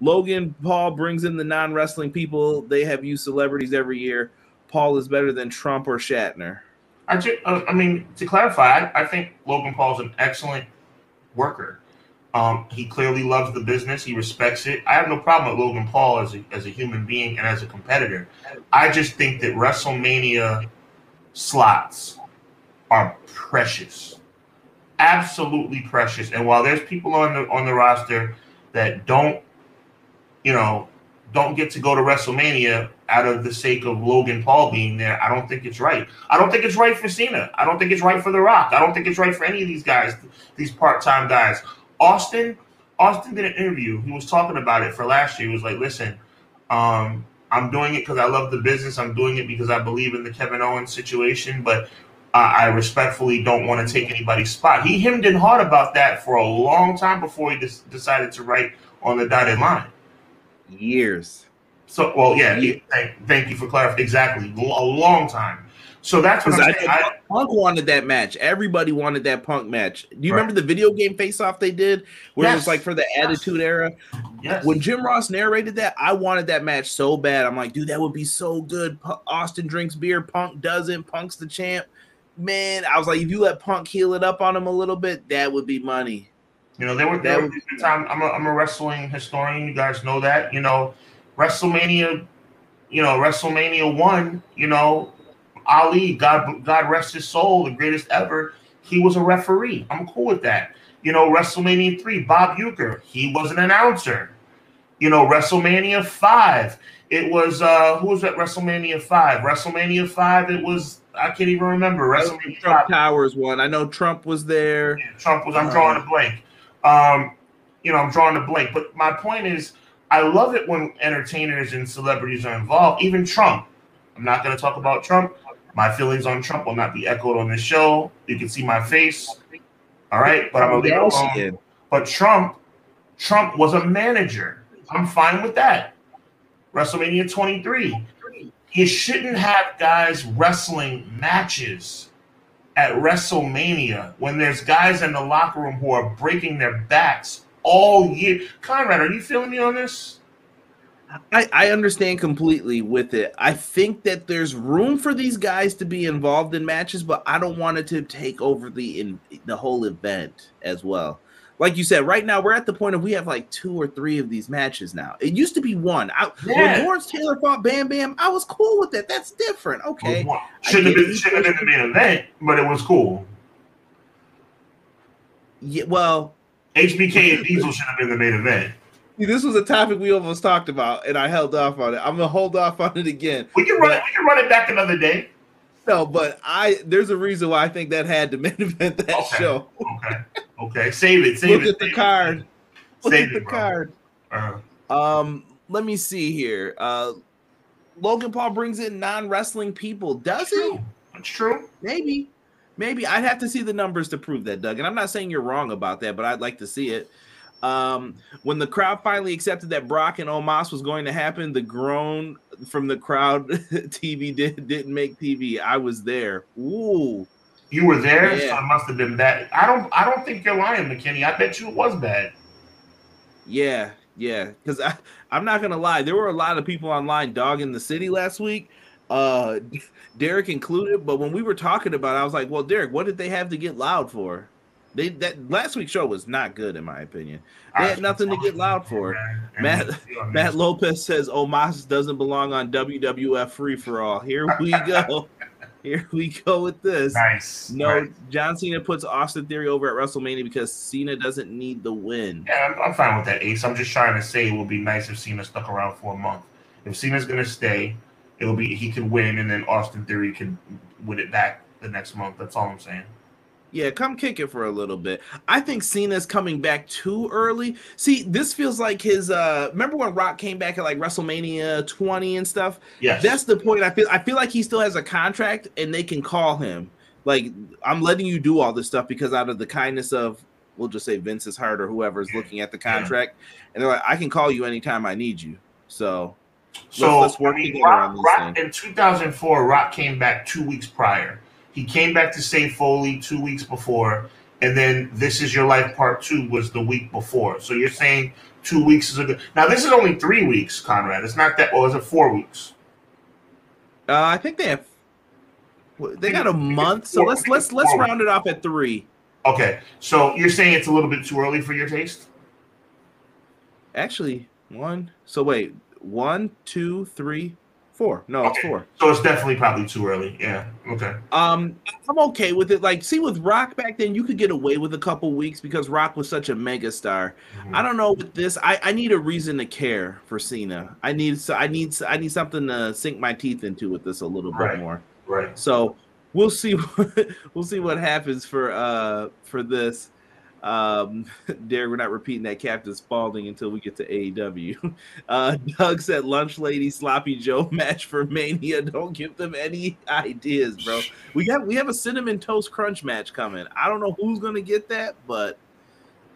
[SPEAKER 4] Logan Paul brings in the non wrestling people. They have used celebrities every year. Paul is better than Trump or Shatner.
[SPEAKER 3] I, just, uh, I mean, to clarify, I, I think Logan Paul is an excellent worker. Um, he clearly loves the business. He respects it. I have no problem with Logan Paul as a, as a human being and as a competitor. I just think that WrestleMania slots are precious, absolutely precious. And while there's people on the on the roster that don't, you know, don't get to go to WrestleMania out of the sake of Logan Paul being there, I don't think it's right. I don't think it's right for Cena. I don't think it's right for The Rock. I don't think it's right for any of these guys, these part time guys. Austin, Austin did an interview. He was talking about it for last year. He was like, "Listen, um, I'm doing it because I love the business. I'm doing it because I believe in the Kevin Owens situation, but I respectfully don't want to take anybody's spot." He hemmed and hawed about that for a long time before he des- decided to write on the dotted line.
[SPEAKER 4] Years.
[SPEAKER 3] So, well, yeah. Thank, thank you for clarifying. Exactly, a long time. So that's what I'm saying. I,
[SPEAKER 4] Punk wanted that match. Everybody wanted that Punk match. Do you right. remember the video game face off they did where yes. it was like for the yes. Attitude Era?
[SPEAKER 3] Yes.
[SPEAKER 4] When Jim Ross narrated that, I wanted that match so bad. I'm like, dude, that would be so good. Austin drinks beer, Punk doesn't. Punk's the champ. Man, I was like, if you let Punk heal it up on him a little bit, that would be money.
[SPEAKER 3] You know, there were there was time. I'm a, I'm a wrestling historian. You guys know that. You know, WrestleMania. You know, WrestleMania one. You know, Ali, God God rest his soul, the greatest ever. He was a referee. I'm cool with that. You know, WrestleMania three, Bob Uecker, he was an announcer. You know, WrestleMania five, it was uh who was at WrestleMania five? WrestleMania five, it was I can't even remember. WrestleMania
[SPEAKER 4] Trump 5. Towers one. I know Trump was there.
[SPEAKER 3] Yeah, Trump was. I'm drawing a blank. Um, you know, I'm drawing a blank. But my point is, I love it when entertainers and celebrities are involved. Even Trump. I'm not going to talk about Trump. My feelings on Trump will not be echoed on this show. You can see my face. All right, but I'm a alone. But Trump, Trump was a manager. I'm fine with that. WrestleMania 23. You shouldn't have guys wrestling matches at WrestleMania when there's guys in the locker room who are breaking their backs all year. Conrad, are you feeling me on this?
[SPEAKER 4] I, I understand completely with it. I think that there's room for these guys to be involved in matches, but I don't want it to take over the in the whole event as well. Like you said, right now we're at the point of we have like two or three of these matches now. It used to be one. I,
[SPEAKER 3] Yeah.
[SPEAKER 4] When Lawrence Taylor fought Bam Bam, I was cool with that. That's different. Okay.
[SPEAKER 3] Shouldn't have been shouldn't have been the main event, but it was cool.
[SPEAKER 4] Yeah. Well,
[SPEAKER 3] HBK and Diesel should have been the main event.
[SPEAKER 4] see, this was a topic we almost talked about, and I held off on it. I'm gonna hold off on it again.
[SPEAKER 3] We can run it. We can run it back another day.
[SPEAKER 4] No, but I there's a reason why I think that had to main event that
[SPEAKER 3] Okay.
[SPEAKER 4] show.
[SPEAKER 3] Okay. Okay. Save it. Save
[SPEAKER 4] Look
[SPEAKER 3] it.
[SPEAKER 4] at the
[SPEAKER 3] save it.
[SPEAKER 4] card. Look
[SPEAKER 3] Save
[SPEAKER 4] at the
[SPEAKER 3] bro.
[SPEAKER 4] card.
[SPEAKER 3] Uh-huh.
[SPEAKER 4] Um, let me see here. Uh, Logan Paul brings in non-wrestling people. Does he?
[SPEAKER 3] That's true.
[SPEAKER 4] Maybe. Maybe I'd have to see the numbers to prove that, Doug. And I'm not saying you're wrong about that, but I'd like to see it. Um, when the crowd finally accepted that Brock and Omos was going to happen, the groan from the crowd TV did, didn't make TV. I was there. Ooh.
[SPEAKER 3] You were there,
[SPEAKER 4] Yeah.
[SPEAKER 3] so it must have been bad. I don't. I don't think you're lying, McKinney. I bet you it was bad.
[SPEAKER 4] Yeah, yeah. Because I, I'm not gonna lie, there were a lot of people online dogging the city last week, uh, Derek included. But when we were talking about, it, I was like, "Well, Derek, what did they have to get loud for?" They that last week's show was not good, in my opinion. They had nothing to get loud for. Matt- Matt Lopez says oh, Omos doesn't belong on WWF Free for All. Here we go. Here we go with this.
[SPEAKER 3] Nice.
[SPEAKER 4] No,
[SPEAKER 3] nice.
[SPEAKER 4] John Cena puts Austin Theory over at WrestleMania because Cena doesn't need the win.
[SPEAKER 3] Yeah, I'm, I'm fine with that, Ace. I'm just trying to say it would be nice if Cena stuck around for a month. If Cena's gonna stay, it will be he could win, and then Austin Theory could win it back the next month. That's all I'm saying.
[SPEAKER 4] Yeah, come kick it for a little bit. I think Cena's coming back too early. See, this feels like his uh remember when Rock came back at like WrestleMania 20 and stuff?
[SPEAKER 3] Yes,
[SPEAKER 4] That's the point. I feel I feel like he still has a contract and they can call him. Like I'm letting you do all this stuff because out of the kindness of we'll just say Vince's heart or whoever's looking at the
[SPEAKER 3] Yeah.
[SPEAKER 4] contract. And they're like, I can call you anytime I need you. So
[SPEAKER 3] So
[SPEAKER 4] let's work
[SPEAKER 3] I mean,
[SPEAKER 4] together on
[SPEAKER 3] Rock, Rock, in 2004, Rock came back two weeks prior. He came back to save Foley two weeks before, and then "This Is Your Life" Part Two was the week before. So you're saying two weeks is a good. Now this is only three weeks, Conrad. It's not that. Or is it four weeks?
[SPEAKER 4] uh, I think they have they got a month. So let's let's let's round it off at three.
[SPEAKER 3] Okay, so you're saying it's a little bit too early for your taste?
[SPEAKER 4] Actually, one. So wait, one, two, three, four. No, it's four.
[SPEAKER 3] So it's definitely probably too early. Yeah. Okay.
[SPEAKER 4] Um, I'm okay with it. Like, see, with Rock back then, you could get away with a couple weeks because Rock was such a mega star. I don't know with this. I, I need a reason to care for Cena. I need so I need I need something to sink my teeth into with this a little bit
[SPEAKER 3] Right.
[SPEAKER 4] more.
[SPEAKER 3] Right.
[SPEAKER 4] So we'll see. what- we'll see what happens for uh for this. Um, Derek, we're not repeating that Captain Spaulding until we get to AEW. Uh, Doug said, "Lunch Lady Sloppy Joe match for Mania. Don't give them any ideas, bro. We got we have a cinnamon toast crunch match coming. I don't know who's gonna get that, but."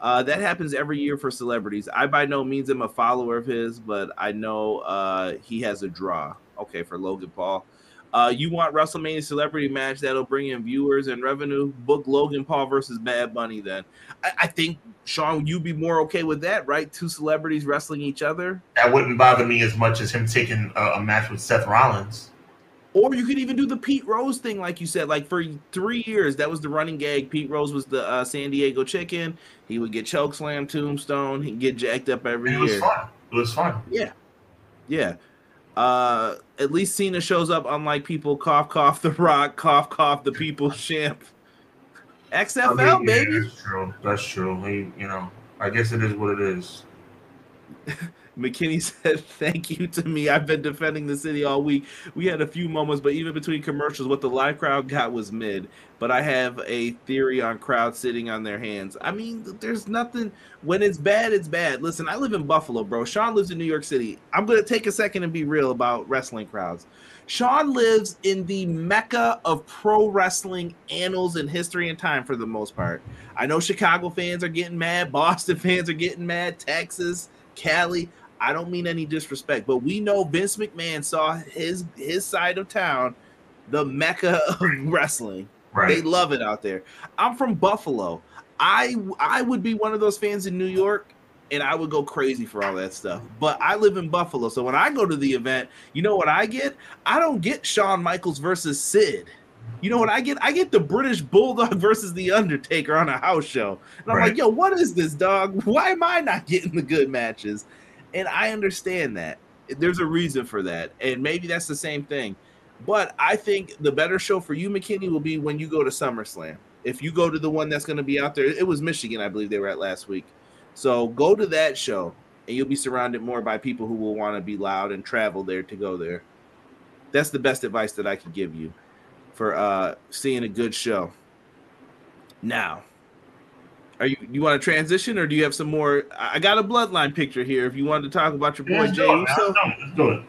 [SPEAKER 4] Uh, that happens every year for celebrities. I by no means am a follower of his, but I know uh, he has a draw. Okay, for Logan Paul. Uh, you want WrestleMania celebrity match that'll bring in viewers and revenue? Book Logan Paul versus Bad Bunny. Then I, I think Sean, you'd be more okay with that, right? Two celebrities wrestling each other,
[SPEAKER 3] That wouldn't bother me as much as him taking a, a match with Seth Rollins.
[SPEAKER 4] or you could even do the Pete Rose thing, like you said. Like for three years, that was the running gag. Pete Rose was the uh, San Diego Chicken. He would get choke slam, tombstone. He'd get jacked up every
[SPEAKER 3] And it was
[SPEAKER 4] year.
[SPEAKER 3] fun. It was fun.
[SPEAKER 4] Yeah, yeah. Uh, at least Cena shows up, unlike people cough cough the Rock, cough cough the People Champ. XFL
[SPEAKER 3] I mean, yeah,
[SPEAKER 4] baby.
[SPEAKER 3] That's true. That's true. He, you know, I guess it is what it is.
[SPEAKER 4] McKinney said, "Thank you to me. I've been defending the city all week. We had a few moments, but even between commercials, what the live crowd got was mid. But I have a theory on crowd sitting on their hands. I mean, there's nothing. When it's bad, it's bad. Listen, I live in Buffalo, bro. Sean lives in New York City. I'm gonna take a second and be real about wrestling crowds. Sean lives in the mecca of pro wrestling annals and history and time for the most part. I know Chicago fans are getting mad, Boston fans are getting mad, Texas, Cali. I don't mean any disrespect, but we know Vince McMahon saw his his side of town, the mecca of wrestling. They love it out there. I'm from Buffalo. I I would be one of those fans in New York and I would go crazy for all that stuff. But I live in Buffalo, so when I go to the event, you know what I get? I don't get Shawn Michaels versus Sid. You know what I get? I get the British Bulldog versus the Undertaker on a house show. And I'm right. like, yo, what is this, dog? Why am I not getting the good matches? And I understand that. There's a reason for that. And maybe that's the same thing. But I think the better show for you, McKinney, will be when you go to SummerSlam. If you go to the one that's going to be out there, it was Michigan, I believe they were at last week. So go to that show, and you'll be surrounded more by people who will want to be loud and travel there to go there. That's the best advice that I can give you for uh, seeing a good show. Now, are you you want to transition or do you have some more? I got a bloodline picture here. If you wanted to talk about your boy yeah, Jey Uso, let's do it.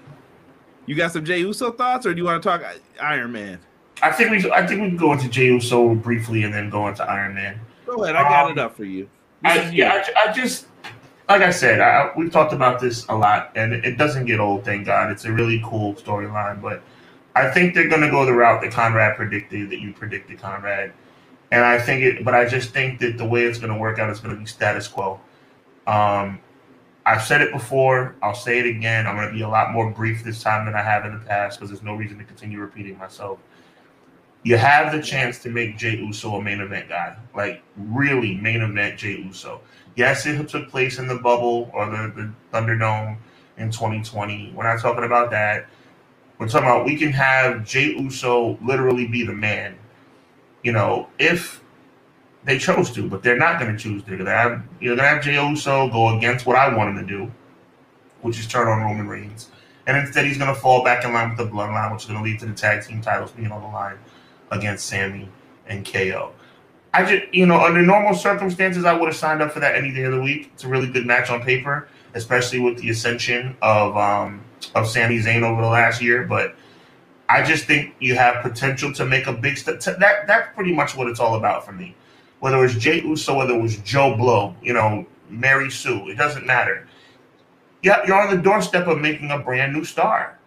[SPEAKER 4] You got some Jey Uso thoughts, or do you want to talk Iron Man?
[SPEAKER 3] I think we I think we can go into Jey Uso briefly and then go into Iron Man.
[SPEAKER 4] Go ahead, I got um, it up for you.
[SPEAKER 3] I, yeah, I, I, just like I said, I, we've talked about this a lot, and it doesn't get old. Thank God, it's a really cool storyline. But I think they're going to go the route that Conrad predicted, that you predicted, Conrad. And I think it, but I just think that the way it's going to work out is going to be status quo. Um, I've said it before. I'll say it again. I'm going to be a lot more brief this time than I have in the past because there's no reason to continue repeating myself you have the chance to make Jey Uso a main event guy, like really main event Jey Uso. Yes, it took place in the bubble or the, the Thunderdome in 2020. We're not talking about that. We're talking about we can have Jey Uso literally be the man. You know, if they chose to, but they're not going to choose to. They're gonna have you're gonna have Jey Uso go against what I want him to do, which is turn on Roman Reigns, and instead he's going to fall back in line with the Bloodline, which is going to lead to the tag team titles being on the line against Sami and KO. I just, you know, under normal circumstances, I would have signed up for that any day of the week. It's a really good match on paper, especially with the ascension of um, of Sami Zayn over the last year. But I just think you have potential to make a big step. That that's pretty much what it's all about for me. Whether it was Jey Uso, whether it was Joe Blow, you know, Mary Sue, it doesn't matter. Yeah, you're on the doorstep of making a brand new star.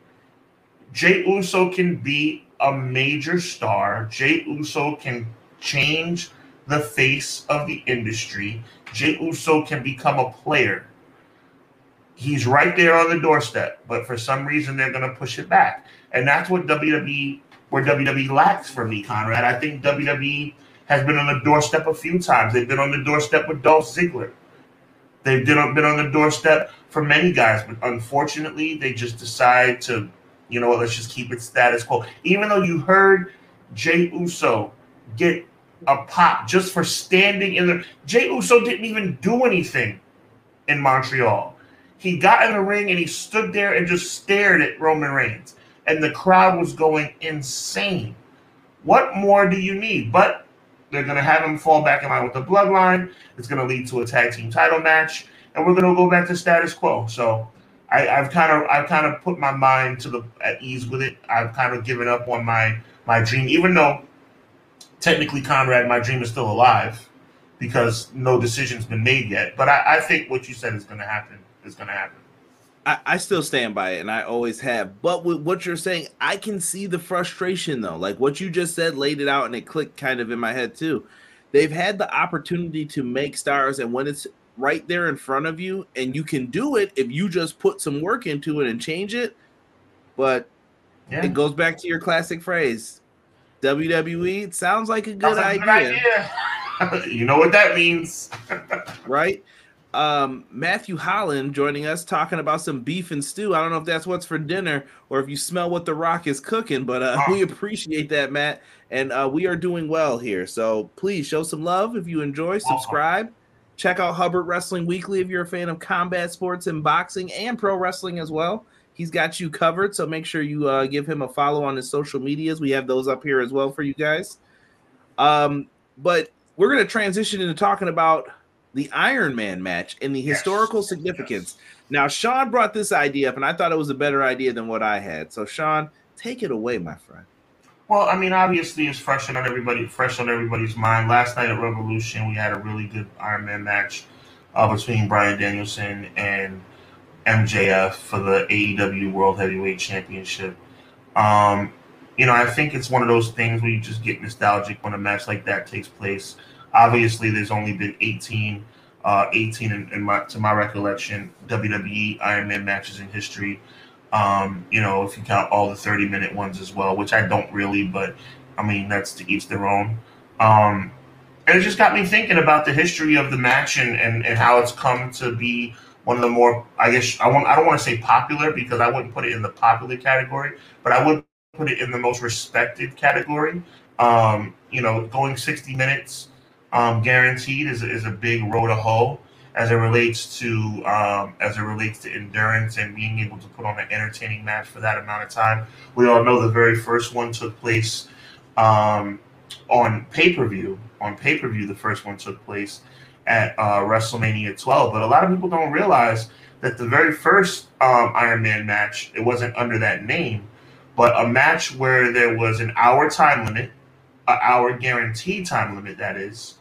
[SPEAKER 3] Jey Uso can be a major star. Jey Uso can change the face of the industry. Jey Uso can become a player. He's right there on the doorstep, but for some reason they're going to push it back. And that's what WWE, where WWE lacks for me, Conrad. I think WWE has been on the doorstep a few times. They've been on the doorstep with Dolph Ziggler. They've been on the doorstep for many guys, but unfortunately, they just decide to you know what, let's just keep it status quo. Even though you heard Jey Uso get a pop just for standing in there, Jey Uso didn't even do anything in Montreal. He got in the ring and he stood there and just stared at Roman Reigns. And the crowd was going insane. What more do you need? But they're going to have him fall back in line with the bloodline. It's going to lead to a tag team title match. And we're going to go back to status quo. So I, have kind of I've kind of put my mind to the at ease with it. I've kind of given up on my my dream, even though technically, Conrad, my dream is still alive because no decision's been made yet. But I, I think what you said is going to happen is going to happen.
[SPEAKER 4] I, I, still stand by it, and I always have. But with what you're saying, I can see the frustration though. Like what you just said, laid it out, and it clicked kind of in my head too. They've had the opportunity to make stars, and when it's right there in front of you and you can do it if you just put some work into it and change it but yeah. it goes back to your classic phrase WWE it sounds like a good idea,
[SPEAKER 3] good idea. you know what that means
[SPEAKER 4] right um, Matthew Holland joining us talking about some beef and stew. I don't know if that's what's for dinner or if you smell what the rock is cooking, but uh, oh. we appreciate that, Matt. And uh, we are doing well here. So please show some love if you enjoy, subscribe. Check out Hubbard Wrestling Weekly if you're a fan of combat sports and boxing and pro wrestling as well. He's got you covered, so make sure you uh, give him a follow on his social medias. We have those up here as well for you guys. Um, but we're going to transition into talking about the Iron Man match and the yes. historical significance. Yes. Now, Sean brought this idea up, and I thought it was a better idea than what I had. So, Sean, take it away, my friend.
[SPEAKER 3] Well, I mean, obviously, it's fresh on everybody, fresh on everybody's mind. Last night at Revolution, we had a really good Iron Man match uh, between Bryan Danielson and MJF for the AEW World Heavyweight Championship. Um, you know, I think it's one of those things where you just get nostalgic when a match like that takes place. Obviously, there's only been 18 uh, 18 in, in my to my recollection WWE Iron Man matches in history. Um, you know, if you count all the 30 minute ones as well, which I don't really, but I mean that's to each their own. Um, and it just got me thinking about the history of the match and, and, and how it's come to be one of the more I guess I want I don't want to say popular because I wouldn't put it in the popular category, but I would put it in the most respected category. Um, you know, going 60 minutes um, guaranteed is, is a big road to hoe as it relates to um, as it relates to endurance and being able to put on an entertaining match for that amount of time. We all know the very first one took place um, on pay per view. On pay per view, the first one took place at uh, WrestleMania 12. But a lot of people don't realize that the very first um, Iron Man match it wasn't under that name, but a match where there was an hour time limit, an hour guaranteed time limit, that is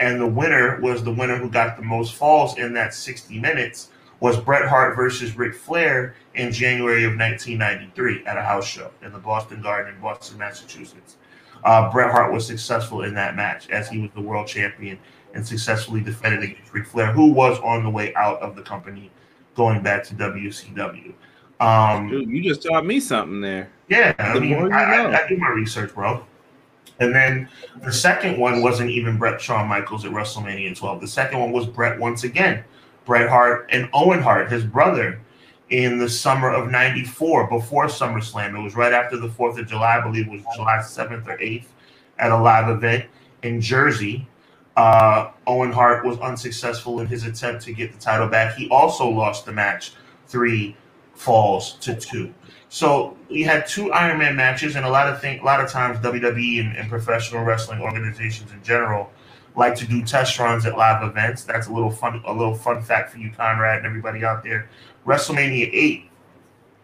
[SPEAKER 3] and the winner was the winner who got the most falls in that 60 minutes was Bret Hart versus Ric Flair in January of 1993 at a house show in the Boston Garden in Boston, Massachusetts. Uh, Bret Hart was successful in that match as he was the world champion and successfully defended against Ric Flair, who was on the way out of the company going back to WCW.
[SPEAKER 4] Um, Dude, you just taught me something there.
[SPEAKER 3] Yeah, I the mean, I, I, I do my research, bro. And then the second one wasn't even Bret Shawn Michaels at WrestleMania 12. The second one was Bret once again, Bret Hart and Owen Hart, his brother, in the summer of 94 before SummerSlam. It was right after the 4th of July, I believe it was July 7th or 8th, at a live event in Jersey. Uh, Owen Hart was unsuccessful in his attempt to get the title back. He also lost the match three falls to two. So we had two Iron Man matches, and a lot of thing, a lot of times WWE and, and, professional wrestling organizations in general like to do test runs at live events. That's a little fun, a little fun fact for you, Conrad, and everybody out there. WrestleMania eight,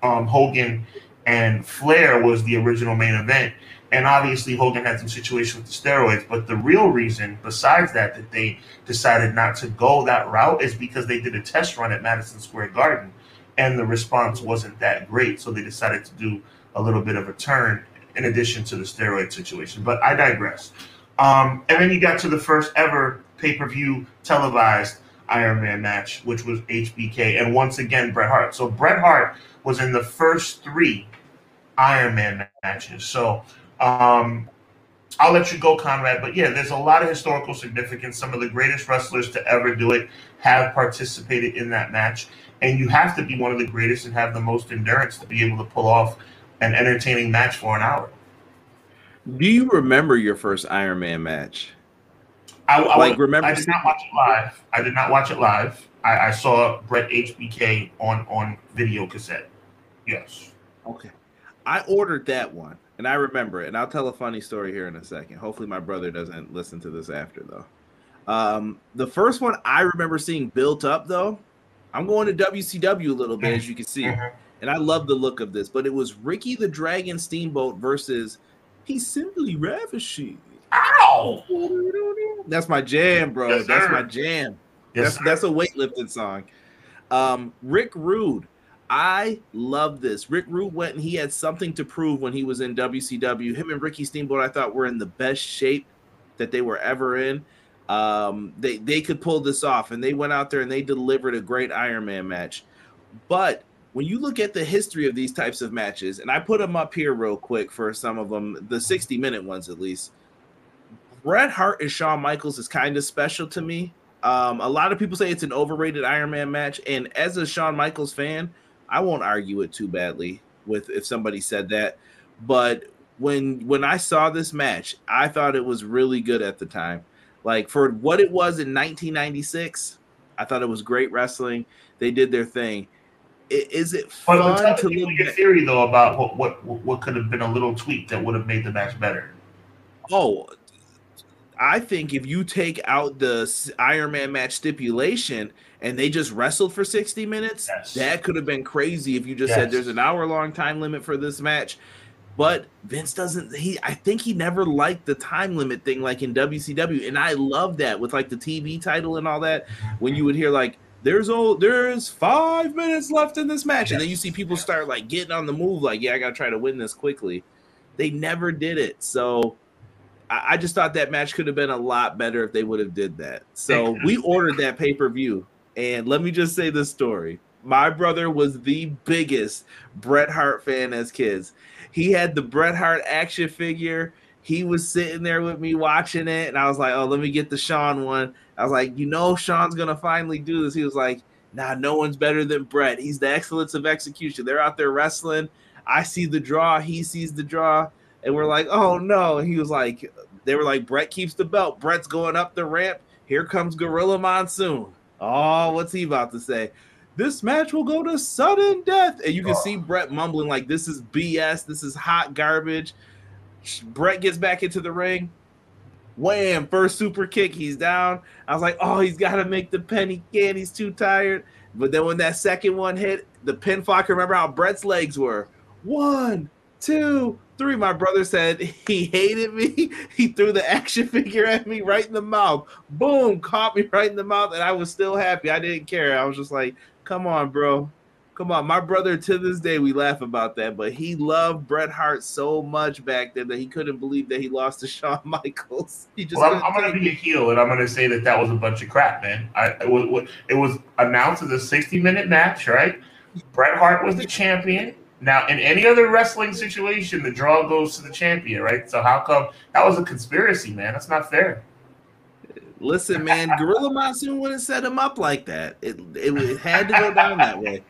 [SPEAKER 3] um, Hogan and Flair was the original main event, and obviously Hogan had some situation with the steroids. But the real reason, besides that, that they decided not to go that route is because they did a test run at Madison Square Garden and the response wasn't that great. So they decided to do a little bit of a turn in addition to the steroid situation. But I digress. Um, and then you got to the first ever pay per view televised Iron Man match, which was HBK, and once again Bret Hart. So Bret Hart was in the first three Iron Man matches. So um, I'll let you go, Conrad. But yeah, there's a lot of historical significance. Some of the greatest wrestlers to ever do it have participated in that match and you have to be one of the greatest and have the most endurance to be able to pull off an entertaining match for an hour.
[SPEAKER 4] Do you remember your first Iron Man match?
[SPEAKER 3] I, I like remember. I did not watch it live. I did not watch it live. I, I saw Bret HBK on on video cassette. Yes.
[SPEAKER 4] Okay. I ordered that one, and I remember it. And I'll tell a funny story here in a second. Hopefully, my brother doesn't listen to this after though. Um, the first one I remember seeing built up though I'm going to WCW a little bit, as you can see, mm-hmm. and I love the look of this. But it was Ricky the Dragon Steamboat versus he's simply ravishing.
[SPEAKER 3] Ow!
[SPEAKER 4] That's my jam, bro. Yes, that's my jam. Yes, that's that's a weightlifting song. Um, Rick Rude. I love this. Rick Rude went and he had something to prove when he was in WCW. Him and Ricky Steamboat, I thought, were in the best shape that they were ever in um, they they could pull this off, and they went out there and they delivered a great Iron Man match. But when you look at the history of these types of matches, and I put them up here real quick for some of them, the 60 minute ones at least. Bret Hart and Shawn Michaels is kind of special to me. Um, a lot of people say it's an overrated Iron Man match, and as a Shawn Michaels fan, I won't argue it too badly with if somebody said that. But when when I saw this match, I thought it was really good at the time. Like for what it was in 1996, I thought it was great wrestling. They did their thing. Is it fun
[SPEAKER 3] but to look your theory though about what, what what could have been a little tweak that would have made the match better?
[SPEAKER 4] Oh, I think if you take out the Iron Man match stipulation and they just wrestled for 60 minutes, yes. that could have been crazy if you just yes. said there's an hour long time limit for this match. But Vince doesn't he I think he never liked the time limit thing like in WCW. And I love that with like the TV title and all that. When you would hear like there's oh there's five minutes left in this match, and then you see people start like getting on the move, like, yeah, I gotta try to win this quickly. They never did it. So I, I just thought that match could have been a lot better if they would have did that. So we ordered that pay per view, and let me just say this story. My brother was the biggest Bret Hart fan as kids. He had the Bret Hart action figure. He was sitting there with me watching it, and I was like, "Oh, let me get the Shawn one." I was like, "You know, Shawn's gonna finally do this." He was like, "Nah, no one's better than Bret. He's the excellence of execution. They're out there wrestling. I see the draw. He sees the draw." And we're like, "Oh no!" And he was like, "They were like, Bret keeps the belt. Bret's going up the ramp. Here comes Gorilla Monsoon. Oh, what's he about to say? This match will go to sudden death." And you can
[SPEAKER 3] Oh.
[SPEAKER 4] see Bret mumbling like, "This is BS. This is hot garbage." Bret gets back into the ring. Wham! First super kick. He's down. I was like, oh, he's got to make the pen. He can't. He's too tired. But then when that second one hit, the pin flock, remember how Bret's legs were? One, two, three. My brother said he hated me. He threw the action figure at me right in the mouth. Boom! Caught me right in the mouth. And I was still happy. I didn't care. I was just like, come on, bro. Come on, my brother. To this day, we laugh about that, but he loved Bret Hart so much back then that he couldn't believe that he lost to Shawn Michaels. He just
[SPEAKER 3] Well, I'm, I'm going to be a heel, and I'm going to say that that was a bunch of crap, man. I it was, it was announced as a 60 minute match, right? Bret Hart was the champion. Now, in any other wrestling situation, the draw goes to the champion, right? So how come that was a conspiracy, man? That's not fair.
[SPEAKER 4] Listen, man, Gorilla Monsoon wouldn't set him up like that. It, it it had to go down that way.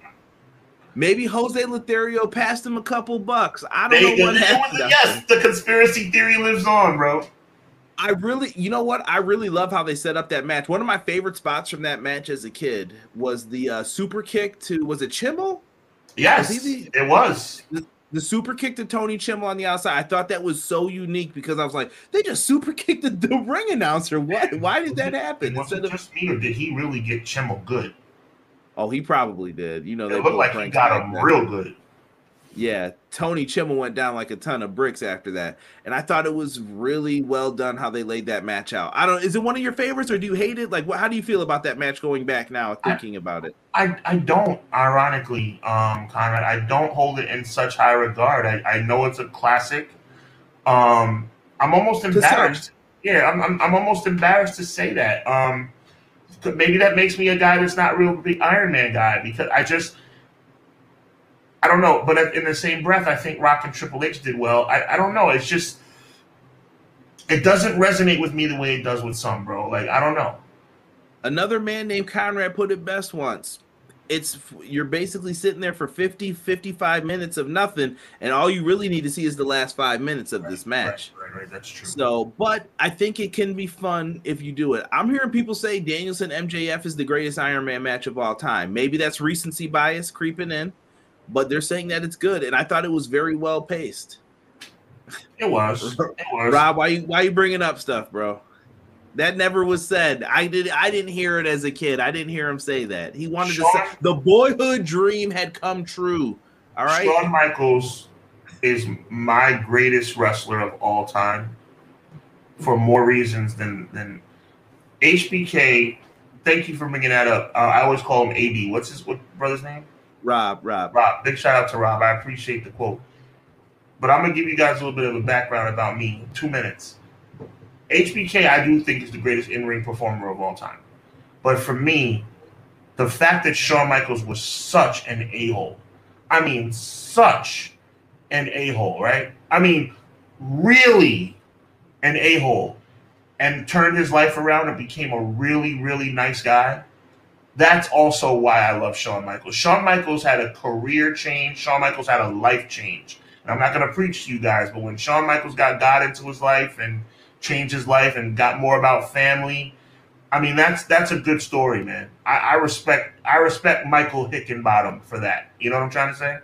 [SPEAKER 4] Maybe Jose Lothario passed him a couple bucks. I don't
[SPEAKER 3] They-
[SPEAKER 4] know what
[SPEAKER 3] was-
[SPEAKER 4] happened.
[SPEAKER 3] yes, the conspiracy theory lives on, bro.
[SPEAKER 4] I really, you know what? I really love how they set up that match. One of my favorite spots from that match as a kid was the uh, super kick to was it Chimel?
[SPEAKER 3] Yes,
[SPEAKER 4] Was he
[SPEAKER 3] it was.
[SPEAKER 4] The super kick to Tony Chimel on the outside. I thought that was so unique because I was like, they just super kicked the, the ring announcer. What? Why did that happen?
[SPEAKER 3] Was it
[SPEAKER 4] Instead of
[SPEAKER 3] me, or did he really get Chimel good?
[SPEAKER 4] oh, he probably did. You know, they
[SPEAKER 3] It looked like he got him real good.
[SPEAKER 4] Yeah, Tony Chimel went down like a ton of bricks after that, and I thought it was really well done how they laid that match out. I don't. Is it one of your favorites, or do you hate it? Like, what, how do you feel about that match going back now, thinking about it?
[SPEAKER 3] I, I don't, ironically, um, Conrad, I don't hold it in such high regard. I, I know it's a classic. Um, I'm almost embarrassed. Yeah, I'm, I'm, I'm almost embarrassed to say that. Um, maybe that makes me a guy that's not real big Iron Man guy because I just, I don't know. But in the same breath, I think Rock and Triple H did well. I, I don't know. It's just, it doesn't resonate with me the way it does with some, bro. Like, I don't know.
[SPEAKER 4] Another man named Conrad put it best once. It's you're basically sitting there for 50, 55 minutes of nothing, and all you really need to see is the last five minutes of this match.
[SPEAKER 3] Right, right, right. That's true.
[SPEAKER 4] So, but I think it can be fun if you do it. I'm hearing people say Danielson MJF is the greatest Iron Man match of all time. Maybe that's recency bias creeping in, but they're saying that it's good, and I thought it was very well paced.
[SPEAKER 3] It was. It was.
[SPEAKER 4] Rob, why you why you bringing up stuff, bro? That never was said. I did. I didn't hear it as a kid. I didn't hear him say that. He wanted to say the boyhood dream had come true. All right.
[SPEAKER 3] Shawn Michaels is my greatest wrestler of all time for more reasons than than HBK. Thank you for bringing that up. Uh, I always call him AB. What's his what brother's name?
[SPEAKER 4] Rob, Rob.
[SPEAKER 3] Rob. Big shout out to Rob. I appreciate the quote. But I'm gonna give you guys a little bit of a background about me. Two minutes. HBK, I do think is the greatest in-ring performer of all time. But for me, the fact that Shawn Michaels was such an a-hole, I mean, such an a-hole, right? I mean, really an a-hole, and turned his life around and became a really, really nice guy. That's also why I love Shawn Michaels. Shawn Michaels had a career change. Shawn Michaels had a life change. And I'm not going to preach to you guys, but when Shawn Michaels got God into his life and changed his life and got more about family, I mean that's that's a good story, man. I, I respect I respect Michael Hickenbottom for that. You know what I'm trying to say?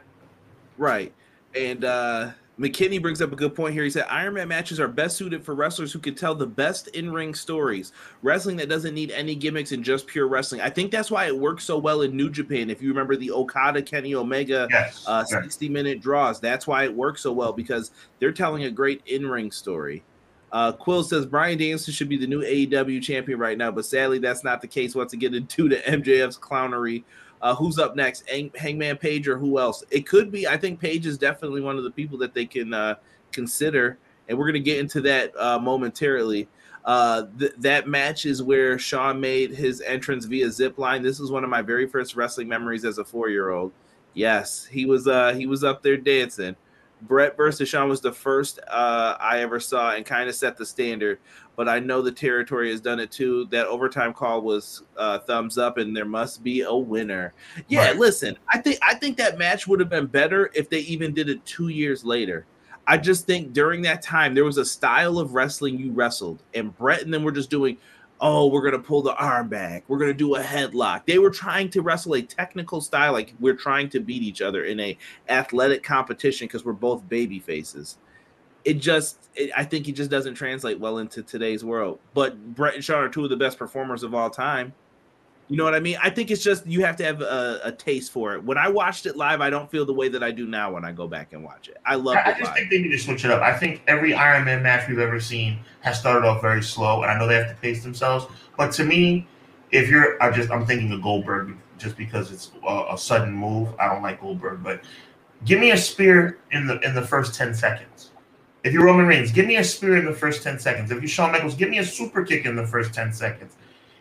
[SPEAKER 4] Right. And uh McKinney brings up a good point here. He said Iron Man matches are best suited for wrestlers who can tell the best in-ring stories. Wrestling that doesn't need any gimmicks and just pure wrestling. I think that's why it works so well in New Japan. If you remember the Okada Kenny Omega
[SPEAKER 3] Yes.
[SPEAKER 4] uh,
[SPEAKER 3] yes.
[SPEAKER 4] 60 minute draws. That's why it works so well because they're telling a great in ring story. Uh, Quill says Bryan Danielson should be the new AEW champion right now, but sadly that's not the case. Once again, due to MJF's clownery. Uh, who's up next? Hang- Hangman Page or who else? It could be. I think Page is definitely one of the people that they can uh, consider. and we're gonna get into that uh, momentarily. Uh, th- that match is where Shawn made his entrance via zip line. This was one of my very first wrestling memories as a four year old. Yes, he was uh he was up there dancing. Bret versus Shawn was the first uh, I ever saw and kind of set the standard. But I know the territory has done it too. That overtime call was uh, thumbs up, and there must be a winner. Yeah, right. listen, I think I think that match would have been better if they even did it two years later. I just think during that time there was a style of wrestling you wrestled, and Bret and them were just doing oh, we're going to pull the arm back. We're going to do a headlock. They were trying to wrestle a technical style, like we're trying to beat each other in a athletic competition because we're both baby faces. It just, it, I think it just doesn't translate well into today's world. But Bret and Shawn are two of the best performers of all time. You know what I mean? I think it's just you have to have a, a, taste for it. When I watched it live, I don't feel the way that I do now when I go back and watch it. I love.
[SPEAKER 3] I, I just live. think they need to switch it up. I think every Iron Man match we've ever seen has started off very slow, and I know they have to pace themselves. But to me, if you're, I just I'm thinking of Goldberg just because it's a, a sudden move. I don't like Goldberg, but give me a spear in the in the first ten seconds. If you're Roman Reigns, give me a spear in the first 10 seconds. If you're Shawn Michaels, give me a super kick in the first 10 seconds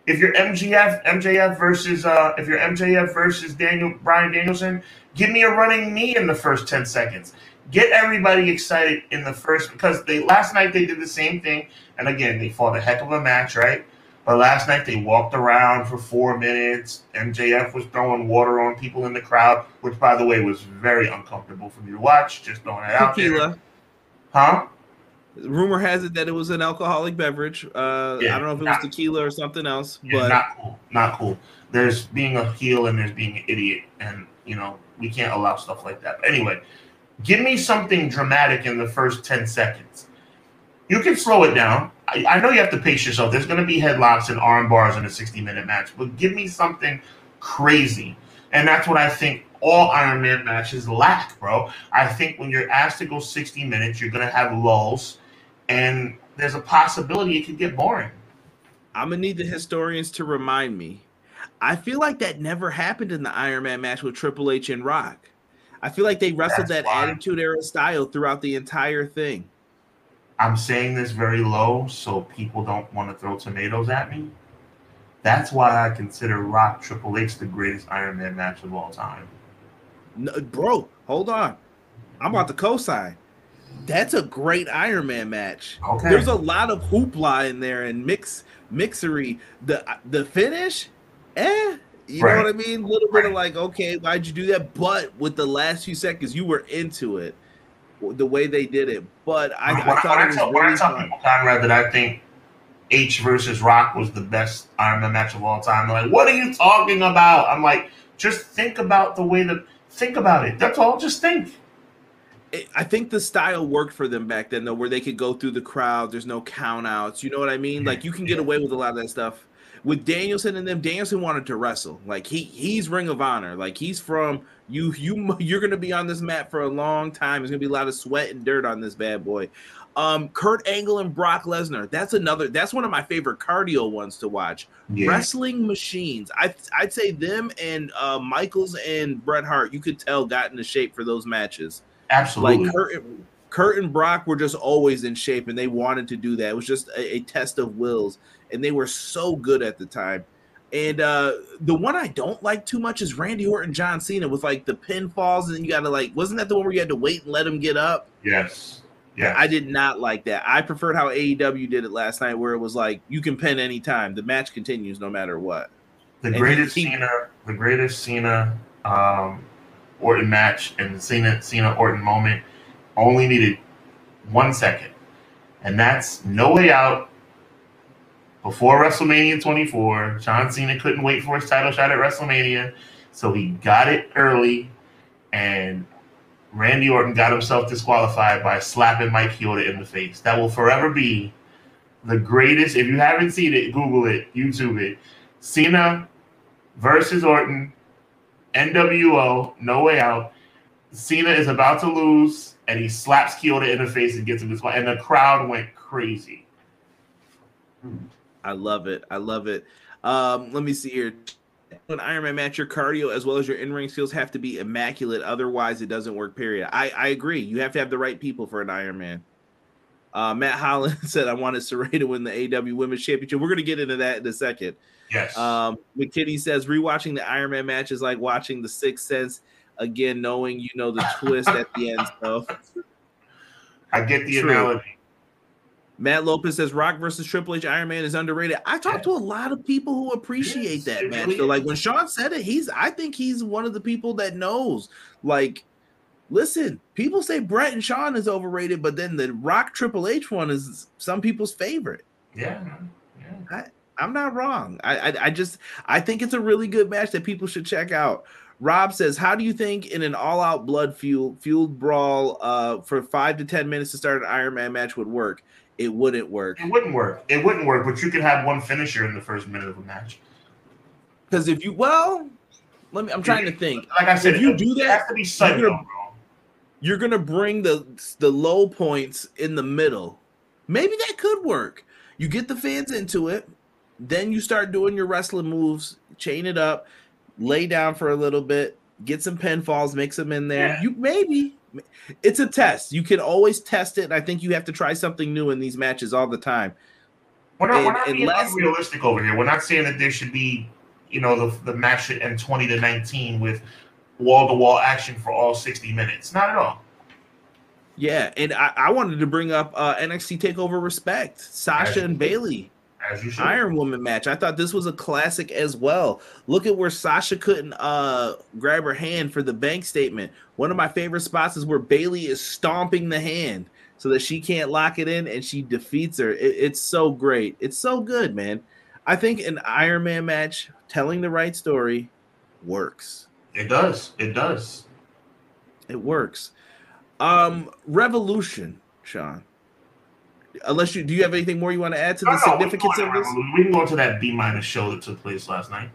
[SPEAKER 3] if you're MGF, MJF versus uh, if you're MJF versus Daniel Bryan Danielson, give me a running knee in the first 10 seconds. Get everybody excited in the first because they last night they did the same thing. And again, they fought a heck of a match, right? But last night they walked around for four minutes. MJF was throwing water on people in the crowd, which by the way was very uncomfortable for me to watch. Just throwing it out Tequila. there. Huh?
[SPEAKER 4] Rumor has it that it was an alcoholic beverage. Uh, yeah, I don't know if it was tequila or something else. Yeah, but
[SPEAKER 3] not cool. Not cool. There's being a heel and there's being an idiot, and you know we can't allow stuff like that. But anyway, give me something dramatic in the first ten seconds. You can slow it down. I, I know you have to pace yourself. There's going to be headlocks and arm bars in a 60 minute match, but give me something crazy, and that's what I think all Iron Man matches lack, bro. I think when you're asked to go 60 minutes, you're going to have lulls and there's a possibility it could get boring.
[SPEAKER 4] I'm gonna need the historians to remind me. I feel like that never happened in the Iron Man match with Triple H and Rock. I feel like they wrestled That's that why. Attitude Era style throughout the entire thing.
[SPEAKER 3] I'm saying this very low so people don't want to throw tomatoes at me. That's why I consider Rock Triple H the greatest Iron Man match of all time.
[SPEAKER 4] No, bro, hold on. I'm about to co-sign. That's a great Iron Man match. Okay. There's a lot of hoopla in there and mix mixery. The the finish, eh? You right. know what I mean? A little bit of like, okay, why'd you do that? But with the last few seconds, you were into it. The way they did it, but I, when, I thought when it was
[SPEAKER 3] I tell,
[SPEAKER 4] really
[SPEAKER 3] when I tell people, Conrad, that I think H versus Rock was the best Iron Man match of all time. They're like, what are you talking about? I'm like, just think about the way that think about it. That's all. Just think.
[SPEAKER 4] I think the style worked for them back then, though, where they could go through the crowd. There's no count outs. You know what I mean? Like you can get away with a lot of that stuff. With Danielson and them, Danielson wanted to wrestle. Like he he's Ring of Honor. Like he's from you. You you're gonna be on this mat for a long time. There's gonna be a lot of sweat and dirt on this bad boy. Um, Kurt Angle and Brock Lesnar. That's another. That's one of my favorite cardio ones to watch. Yeah. Wrestling machines. I I'd say them and uh, Michaels and Bret Hart. You could tell got into shape for those matches.
[SPEAKER 3] Absolutely.
[SPEAKER 4] Like Kurt, Kurt and Brock were just always in shape, and they wanted to do that. It was just a, a test of wills, and they were so good at the time. And uh the one I don't like too much is Randy Orton, John Cena with like the pinfalls, and you got to like, wasn't that the one where you had to wait and let him get up?
[SPEAKER 3] Yes. Yeah.
[SPEAKER 4] I did not like that. I preferred how AEW did it last night, where it was like you can pin anytime. The match continues no matter what.
[SPEAKER 3] The and greatest he, Cena, the greatest Cena um, Orton match and the Cena Cena Orton moment only needed one second, and that's no way out. Before WrestleMania 24, John Cena couldn't wait for his title shot at WrestleMania, so he got it early, and Randy Orton got himself disqualified by slapping Mike Chioda in the face. That will forever be the greatest. If you haven't seen it, Google it, YouTube it. Cena versus Orton NWO, No Way Out. Cena is about to lose, and he slaps Chioda in the face and gets him this and the crowd went crazy.
[SPEAKER 4] I love it. I love it. Um, let me see here. An Iron Man match, your cardio as well as your in-ring skills have to be immaculate. Otherwise, it doesn't work. Period. I I agree. You have to have the right people for an Iron Man. Uh, Matt Holland said, "I wanted Saraya to win the AEW Women's Championship." We're gonna get into that in a second.
[SPEAKER 3] Yes.
[SPEAKER 4] Um, McKinney says rewatching the Iron Man match is like watching The Sixth Sense again, knowing you know the twist at the end. So
[SPEAKER 3] I get the
[SPEAKER 4] True.
[SPEAKER 3] analogy.
[SPEAKER 4] Matt Lopez says Rock versus Triple H Iron Man is underrated. I talked to a lot of people who appreciate
[SPEAKER 3] Yes,
[SPEAKER 4] that match.
[SPEAKER 3] really
[SPEAKER 4] So like when Sean said it, he's I think he's one of the people that knows. Like, listen, people say Bret and Shawn is overrated, but then the Rock Triple H one is some people's favorite.
[SPEAKER 3] Yeah. Yeah.
[SPEAKER 4] I'm not wrong. I, I I just I think it's a really good match that people should check out. Rob says, "How do you think in an all-out blood fuel fueled brawl uh, for five to ten minutes to start an Iron Man match would work? It wouldn't work
[SPEAKER 3] It wouldn't work. It wouldn't work, but you could have one finisher in the first minute of a match.
[SPEAKER 4] because if you well, let me. I'm trying to think.
[SPEAKER 3] Like I said,
[SPEAKER 4] If you do that,
[SPEAKER 3] to be psycho,
[SPEAKER 4] you're gonna- You're gonna bring the the low points in the middle. Maybe that could work. You get the fans into it, then you start doing your wrestling moves, chain it up, lay down for a little bit, get some pinfalls, mix them in there.
[SPEAKER 3] Yeah.
[SPEAKER 4] You maybe it's a test. You can always test it. And I think you have to try something new in these matches all the time.
[SPEAKER 3] We're not, we're not being unrealistic over here. We're not saying that there should be, you know, the, the match should end 20 to 19 with wall to wall action for all 60 minutes. Not at all.
[SPEAKER 4] Yeah, and I, I wanted to bring up uh, NXT Takeover Respect, Sasha and Bayley.
[SPEAKER 3] As you should.
[SPEAKER 4] Iron Woman match. I thought this was a classic as well. Look at where Sasha couldn't uh grab her hand for the bank statement. One of my favorite spots is where Bayley is stomping the hand so that she can't lock it in and she defeats her. It- it's so great. It's so good, man. I think an Iron Man match telling the right story works.
[SPEAKER 3] It does. It does.
[SPEAKER 4] It works. Um Revolution, Sean. Unless you do you have anything more you want to add to the
[SPEAKER 3] No, no, we can
[SPEAKER 4] significance of this?
[SPEAKER 3] We can go into that B minus show that took place last night.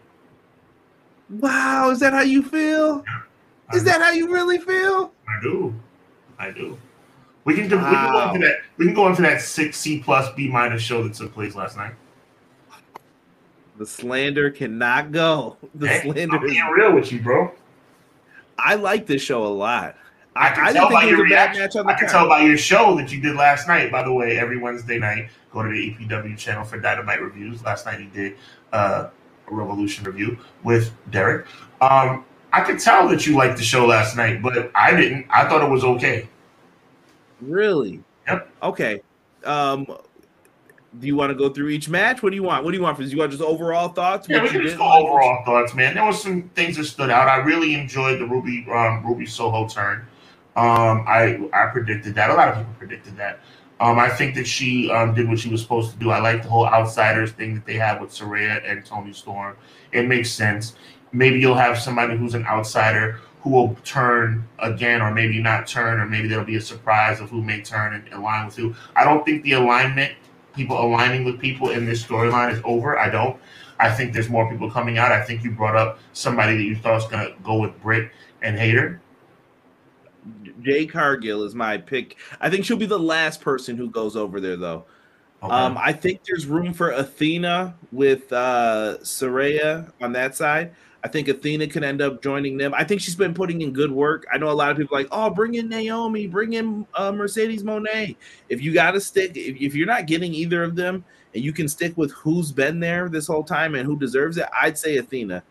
[SPEAKER 4] Wow, is that how you feel? Is that how you really feel?
[SPEAKER 3] I do. I do. We can, do, we can go
[SPEAKER 4] Wow.
[SPEAKER 3] into that. We can go into that six C plus B minus show that took place last night.
[SPEAKER 4] The slander cannot go. The
[SPEAKER 3] Hey,
[SPEAKER 4] slander
[SPEAKER 3] I'm
[SPEAKER 4] is.
[SPEAKER 3] being real with you, bro.
[SPEAKER 4] I like this show a lot.
[SPEAKER 3] I can
[SPEAKER 4] I, I
[SPEAKER 3] tell
[SPEAKER 4] didn't
[SPEAKER 3] by
[SPEAKER 4] think it
[SPEAKER 3] your
[SPEAKER 4] a bad
[SPEAKER 3] reaction.
[SPEAKER 4] match
[SPEAKER 3] I can
[SPEAKER 4] card.
[SPEAKER 3] tell by your show that you did last night. By the way, every Wednesday night, go to the EPW channel for Dynamite reviews. Last night he did uh, a Revolution review with Derek. Um, I could tell that you liked the show last night, but I didn't. I thought it was okay.
[SPEAKER 4] Really?
[SPEAKER 3] Yep.
[SPEAKER 4] Okay. Um, do you want to go through each match? What do you want? What do you want? Do you want just overall thoughts?
[SPEAKER 3] Yeah,
[SPEAKER 4] What
[SPEAKER 3] we can just go
[SPEAKER 4] like?
[SPEAKER 3] overall thoughts, man. There was some things that stood out. I really enjoyed the Ruby um, Ruby Soho turn. Um, I I predicted that. A lot of people predicted that. Um, I think that she um, did what she was supposed to do. I like the whole outsiders thing that they have with Saraya and Toni Storm. It makes sense. Maybe you'll have somebody who's an outsider who will turn again, or maybe not turn, or maybe there'll be a surprise of who may turn and align with who. I don't think the alignment, people aligning with people in this storyline is over. I don't. I think there's more people coming out. I think you brought up somebody that you thought was going to go with Britt and Hayter.
[SPEAKER 4] Jade Cargill is my pick. I think she'll be the last person who goes over there, though.
[SPEAKER 3] Okay.
[SPEAKER 4] Um, I think there's room for Athena with uh, Saraya on that side. I think Athena can end up joining them. I think she's been putting in good work. I know a lot of people are like, oh, bring in Naomi, bring in uh, Mercedes Moné. If you got to stick, if, if you're not getting either of them, and you can stick with who's been there this whole time and who deserves it, I'd say Athena.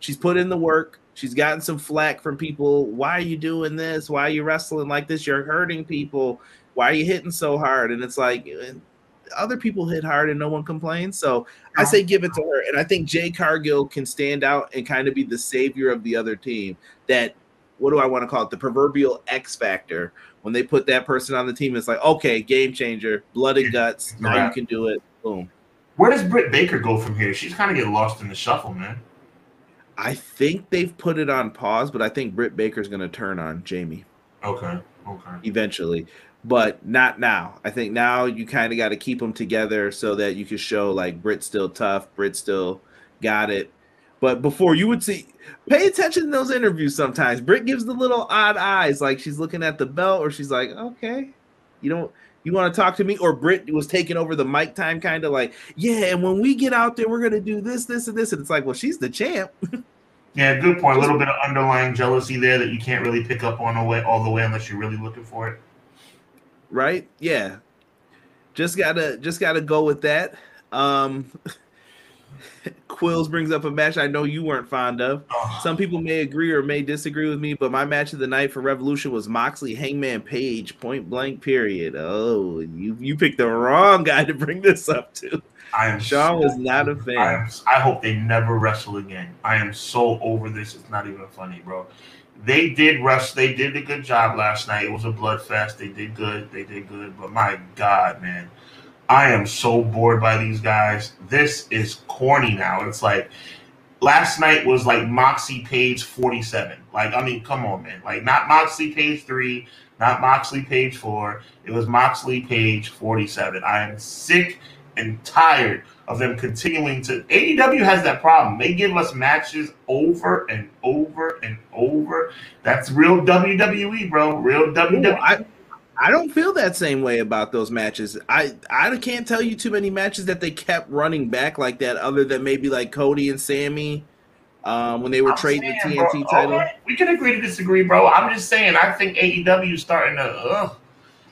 [SPEAKER 4] She's put in the work. She's gotten some flack from people. Why are you doing this? Why are you wrestling like this? You're hurting people. Why are you hitting so hard? And it's like eh, other people hit hard and no one complains. So I say give it to her. And I think Jade Cargill can stand out and kind of be the savior of the other team. That what do I want to call it? The proverbial X factor. When they put that person on the team, it's like, okay, game changer, blood and guts. Now you can do it. Boom.
[SPEAKER 3] Where does Britt Baker go from here? She's kind of get lost in the shuffle, man.
[SPEAKER 4] I think they've put it on pause, but I think Britt Baker's going to turn on Jamie
[SPEAKER 3] Okay. Okay.
[SPEAKER 4] eventually, but not now. I think now you kind of got to keep them together so that you can show like Britt's still tough, Britt still got it. But before you would see, pay attention to those interviews sometimes. Britt gives the little odd eyes, like she's looking at the belt, or she's like, okay, you don't. You want to talk to me? Or Britt was taking over the mic time, kind of like, yeah. And when we get out there, we're gonna do this, this, and this. And it's like, well, she's the champ.
[SPEAKER 3] Yeah, good point. A little bit of underlying jealousy there that you can't really pick up on the way all the way unless you're really looking for it.
[SPEAKER 4] right? Yeah. just gotta just gotta go with that. Um, Quills brings up a match I know you weren't fond of. Some people may agree or may disagree with me, but my match of the night for Revolution was Moxley Hangman Page, point blank, period. Oh, you you picked the wrong guy to bring this up to.
[SPEAKER 3] I am
[SPEAKER 4] Sean
[SPEAKER 3] so-
[SPEAKER 4] was not a fan.
[SPEAKER 3] I, am, I hope they never wrestle again. I am so over this. It's not even funny, bro. They did wrestle. They did a good job last night. It was a blood fest. They did good. They did good. But my God, man, I am so bored by these guys. This is corny now. It's like last night was like Moxie Page 47. Like, I mean, come on, man. Like, not Moxley Page 3, not Moxley Page 4. It was Moxley Page 47. I am sick and tired of them continuing to. AEW has that problem. They give us matches over and over and over. That's real WWE, bro. Real
[SPEAKER 4] Ooh,
[SPEAKER 3] WWE.
[SPEAKER 4] I, I don't feel that same way about those matches. I I can't tell you too many matches that they kept running back like that, other than maybe like Cody and Sammy um, when they were
[SPEAKER 3] I'm
[SPEAKER 4] trading the TNT
[SPEAKER 3] bro,
[SPEAKER 4] title.
[SPEAKER 3] okay, we can agree to disagree, bro. I'm just saying. I think AEW is starting to. Ugh,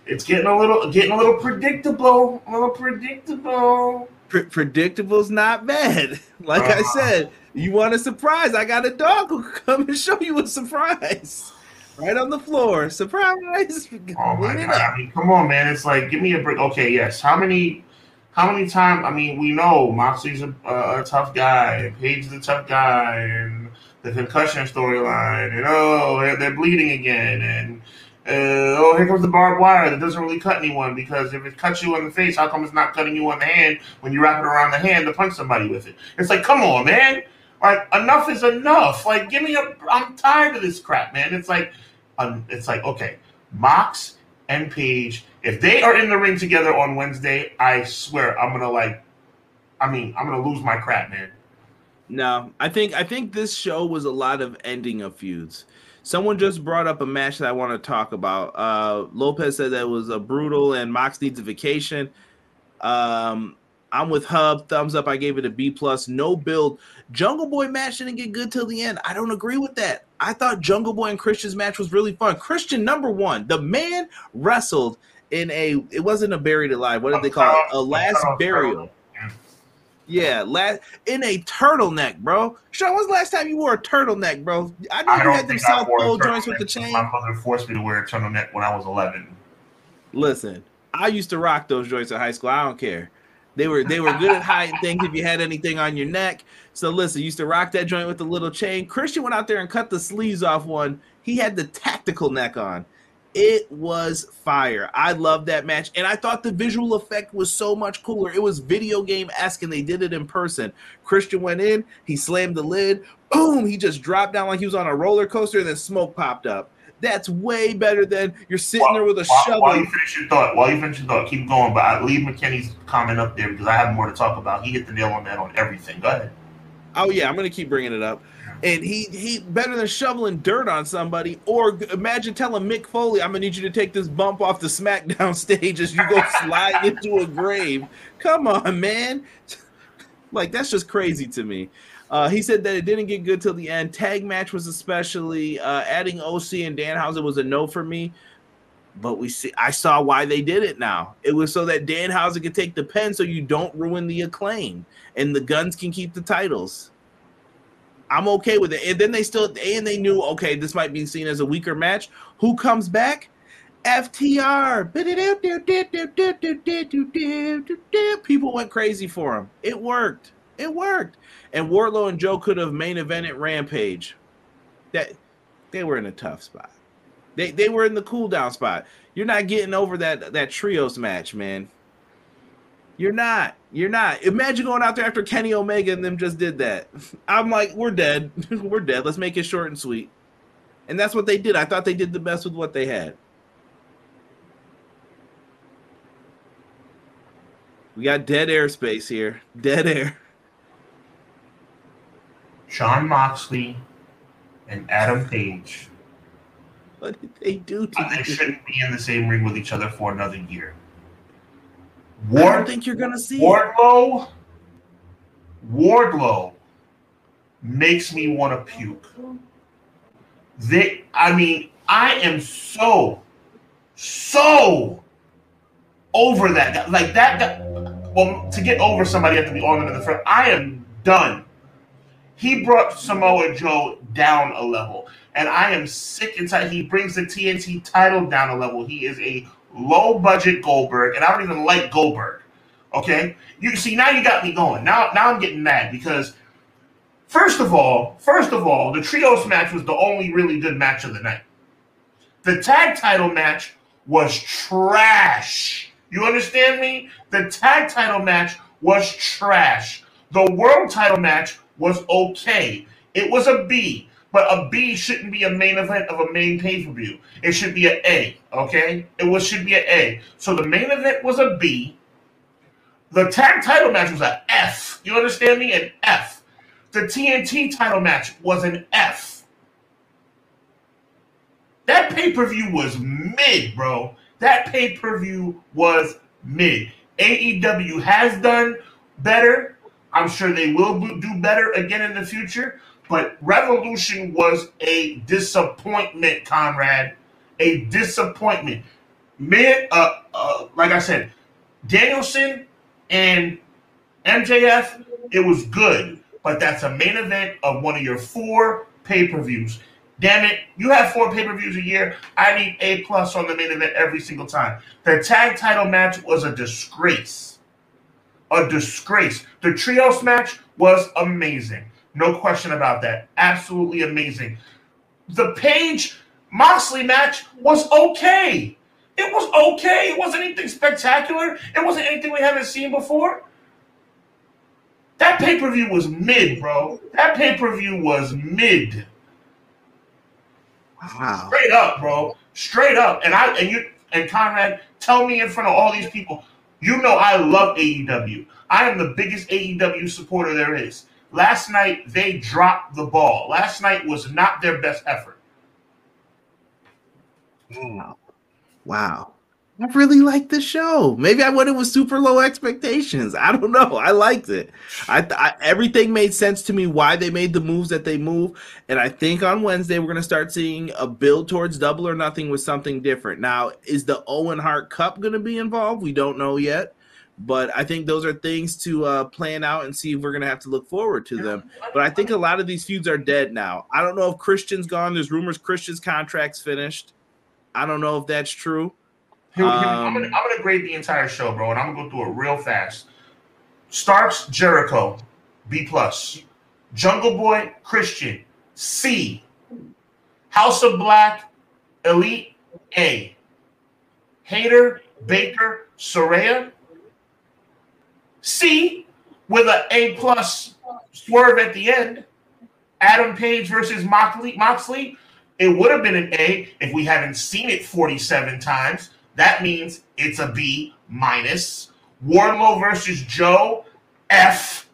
[SPEAKER 3] it's getting a little, getting a little predictable. A little predictable.
[SPEAKER 4] Pre- predictable's not bad. Like I
[SPEAKER 3] Uh.
[SPEAKER 4] said, you want a surprise? I got a dog who can come and show you a surprise. Right on the floor, surprise!
[SPEAKER 3] Oh my god! I mean, come on, man. It's like, give me a break. Okay, yes. How many, how many times? I mean, we know Moxley's a, a, a tough guy, and Page is a tough guy, and the concussion storyline, and oh, they're, they're bleeding again, and uh, oh, here comes the barbed wire that doesn't really cut anyone because if it cuts you in the face, how come it's not cutting you on the hand when you wrap it around the hand to punch somebody with it? It's like, come on, man. Like enough is enough. Like, give me a. I'm tired of this crap, man. It's like, um, it's like, okay, Mox and Page, if they are in the ring together on Wednesday, I swear I'm gonna like, I mean, I'm gonna lose my crap, man.
[SPEAKER 4] No, I think I think this show was a lot of ending of feuds. Someone just brought up a match that I want to talk about. Uh, Lopez said that was a brutal and Mox needs a vacation. Um, I'm with Hub. Thumbs up. I gave it a B plus. No build. Jungle Boy match didn't get good till the end. I don't agree with that. I thought Jungle Boy and Christian's match was really fun. Christian number one. The man wrestled in a. It wasn't a buried alive. What did they call it? A last burial. Yeah, last in a turtleneck, bro. Sean, when's the last time you wore a turtleneck, bro? I know
[SPEAKER 3] I
[SPEAKER 4] you had them South Pole joints with the chain.
[SPEAKER 3] My mother forced me to wear a turtleneck when I was 11.
[SPEAKER 4] Listen, I used to rock those joints in high school. I don't care. They were they were good at hiding things if you had anything on your neck. So listen, used to rock that joint with the little chain. Christian went out there and cut the sleeves off one. He had the tactical neck on. It was fire. I loved that match, and I thought the visual effect was so much cooler. It was video game esque, and they did it in person. Christian went in, he slammed the lid, boom, he just dropped down like he was on a roller coaster, and then smoke popped up. That's way better than you're sitting there with a
[SPEAKER 3] while,
[SPEAKER 4] shovel.
[SPEAKER 3] while you finish your thought, while you finish your thought, keep going. But I leave McKinney's comment up there because I have more to talk about. He hit the nail on that on everything. Go ahead.
[SPEAKER 4] Oh yeah, I'm gonna keep bringing it up. And he he better than shoveling dirt on somebody. Or imagine telling Mick Foley, "I'm gonna need you to take this bump off the SmackDown stage as you go slide into a grave." Come on, man. Like that's just crazy to me. Uh, he said that it didn't get good till the end. Tag match was especially uh, adding OC and Danhausen was a no for me. But we see, I saw why they did it. Now it was so that Danhausen could take the pen, so you don't ruin the acclaim, and the Gunns can keep the titles. I'm okay with it. And then they still and they knew okay, this might be seen as a weaker match. Who comes back? FTR. People went crazy for him. It worked. It worked. And Wardlow and Joe could have main evented Rampage. That they were in a tough spot. They they were in the cool down spot. You're not getting over that that trios match, man. You're not. You're not. Imagine going out there after Kenny Omega and them just did that. I'm like, we're dead. we're dead. Let's make it short and sweet. And that's what they did. I thought they did the best with what they had. We got dead airspace here. Dead air.
[SPEAKER 3] Sean Moxley and Adam Page.
[SPEAKER 4] What did they do to
[SPEAKER 3] uh, They shouldn't be in the same ring with each other for another year.
[SPEAKER 4] I don't think you're gonna see.
[SPEAKER 3] Wardlow, Wardlow makes me want to puke. They, I mean, I am so, so over that. Guy. Like that, that well, to get over somebody, you have to be on them in the front. I am done. He brought Samoa Joe down a level, and I am sick and tired. He brings the TNT title down a level. He is a low budget Goldberg, and I don't even like Goldberg. Okay, you see now you got me going. Now, now I'm getting mad because first of all, first of all, the trios match was the only really good match of the night. The tag title match was trash. You understand me? The tag title match was trash. The world title match was okay. It was a B, but a B shouldn't be a main event of a main pay per view. It should be an A. Okay, it was should be an A. So the main event was a B. The tag title match was an F. You understand me? An F. The TNT title match was an F. That pay per view was mid, bro. That pay per view was mid. AEW has done better. I'm sure they will do better again in the future. But Revolution was a disappointment, Conrad. A disappointment. Man, uh, uh, like I said, Danielson and MJF, it was good. But that's a main event of one of your four pay per views. Damn it, you have four pay per views a year. I need A plus on the main event every single time. The tag title match was a disgrace. A disgrace. The trios match was amazing. No question about that. Absolutely amazing. The Page Moxley match was okay. It was okay. It wasn't anything spectacular. It wasn't anything we haven't seen before. That pay per view was mid, bro. That pay per view was mid. Wow. Straight up, bro. Straight up. And I and you and Conrad, tell me in front of all these people, you know I love AEW. I am the biggest AEW supporter there is. Last night they dropped the ball. Last night was not their best effort.
[SPEAKER 4] Wow. Wow. I really liked the show. Maybe I went in with super low expectations. I don't know. I liked it. I, I, everything made sense to me why they made the moves that they move, and I think on Wednesday we're gonna start seeing a build towards Double or Nothing with something different. Now, is the Owen Hart Cup gonna be involved? We don't know yet, but I think those are things to uh, plan out and see if we're gonna have to look forward to them. But I think a lot of these feuds are dead now. I don't know if Christian's gone. There's rumors Christian's contract's finished. I don't know if that's true.
[SPEAKER 3] Here, here, I'm, gonna, um, I'm gonna grade the entire show, bro, and I'm gonna go through it real fast. Starks Jericho, B plus. Jungle Boy Christian, C. House of Black, Elite, A. Hayter Baker, Saraya, C, with an A plus swerve at the end. Adam Page versus Moxley, Moxley. It would have been an A if we hadn't seen it 47 times. That means it's a B minus. Wardlow versus Joe, F.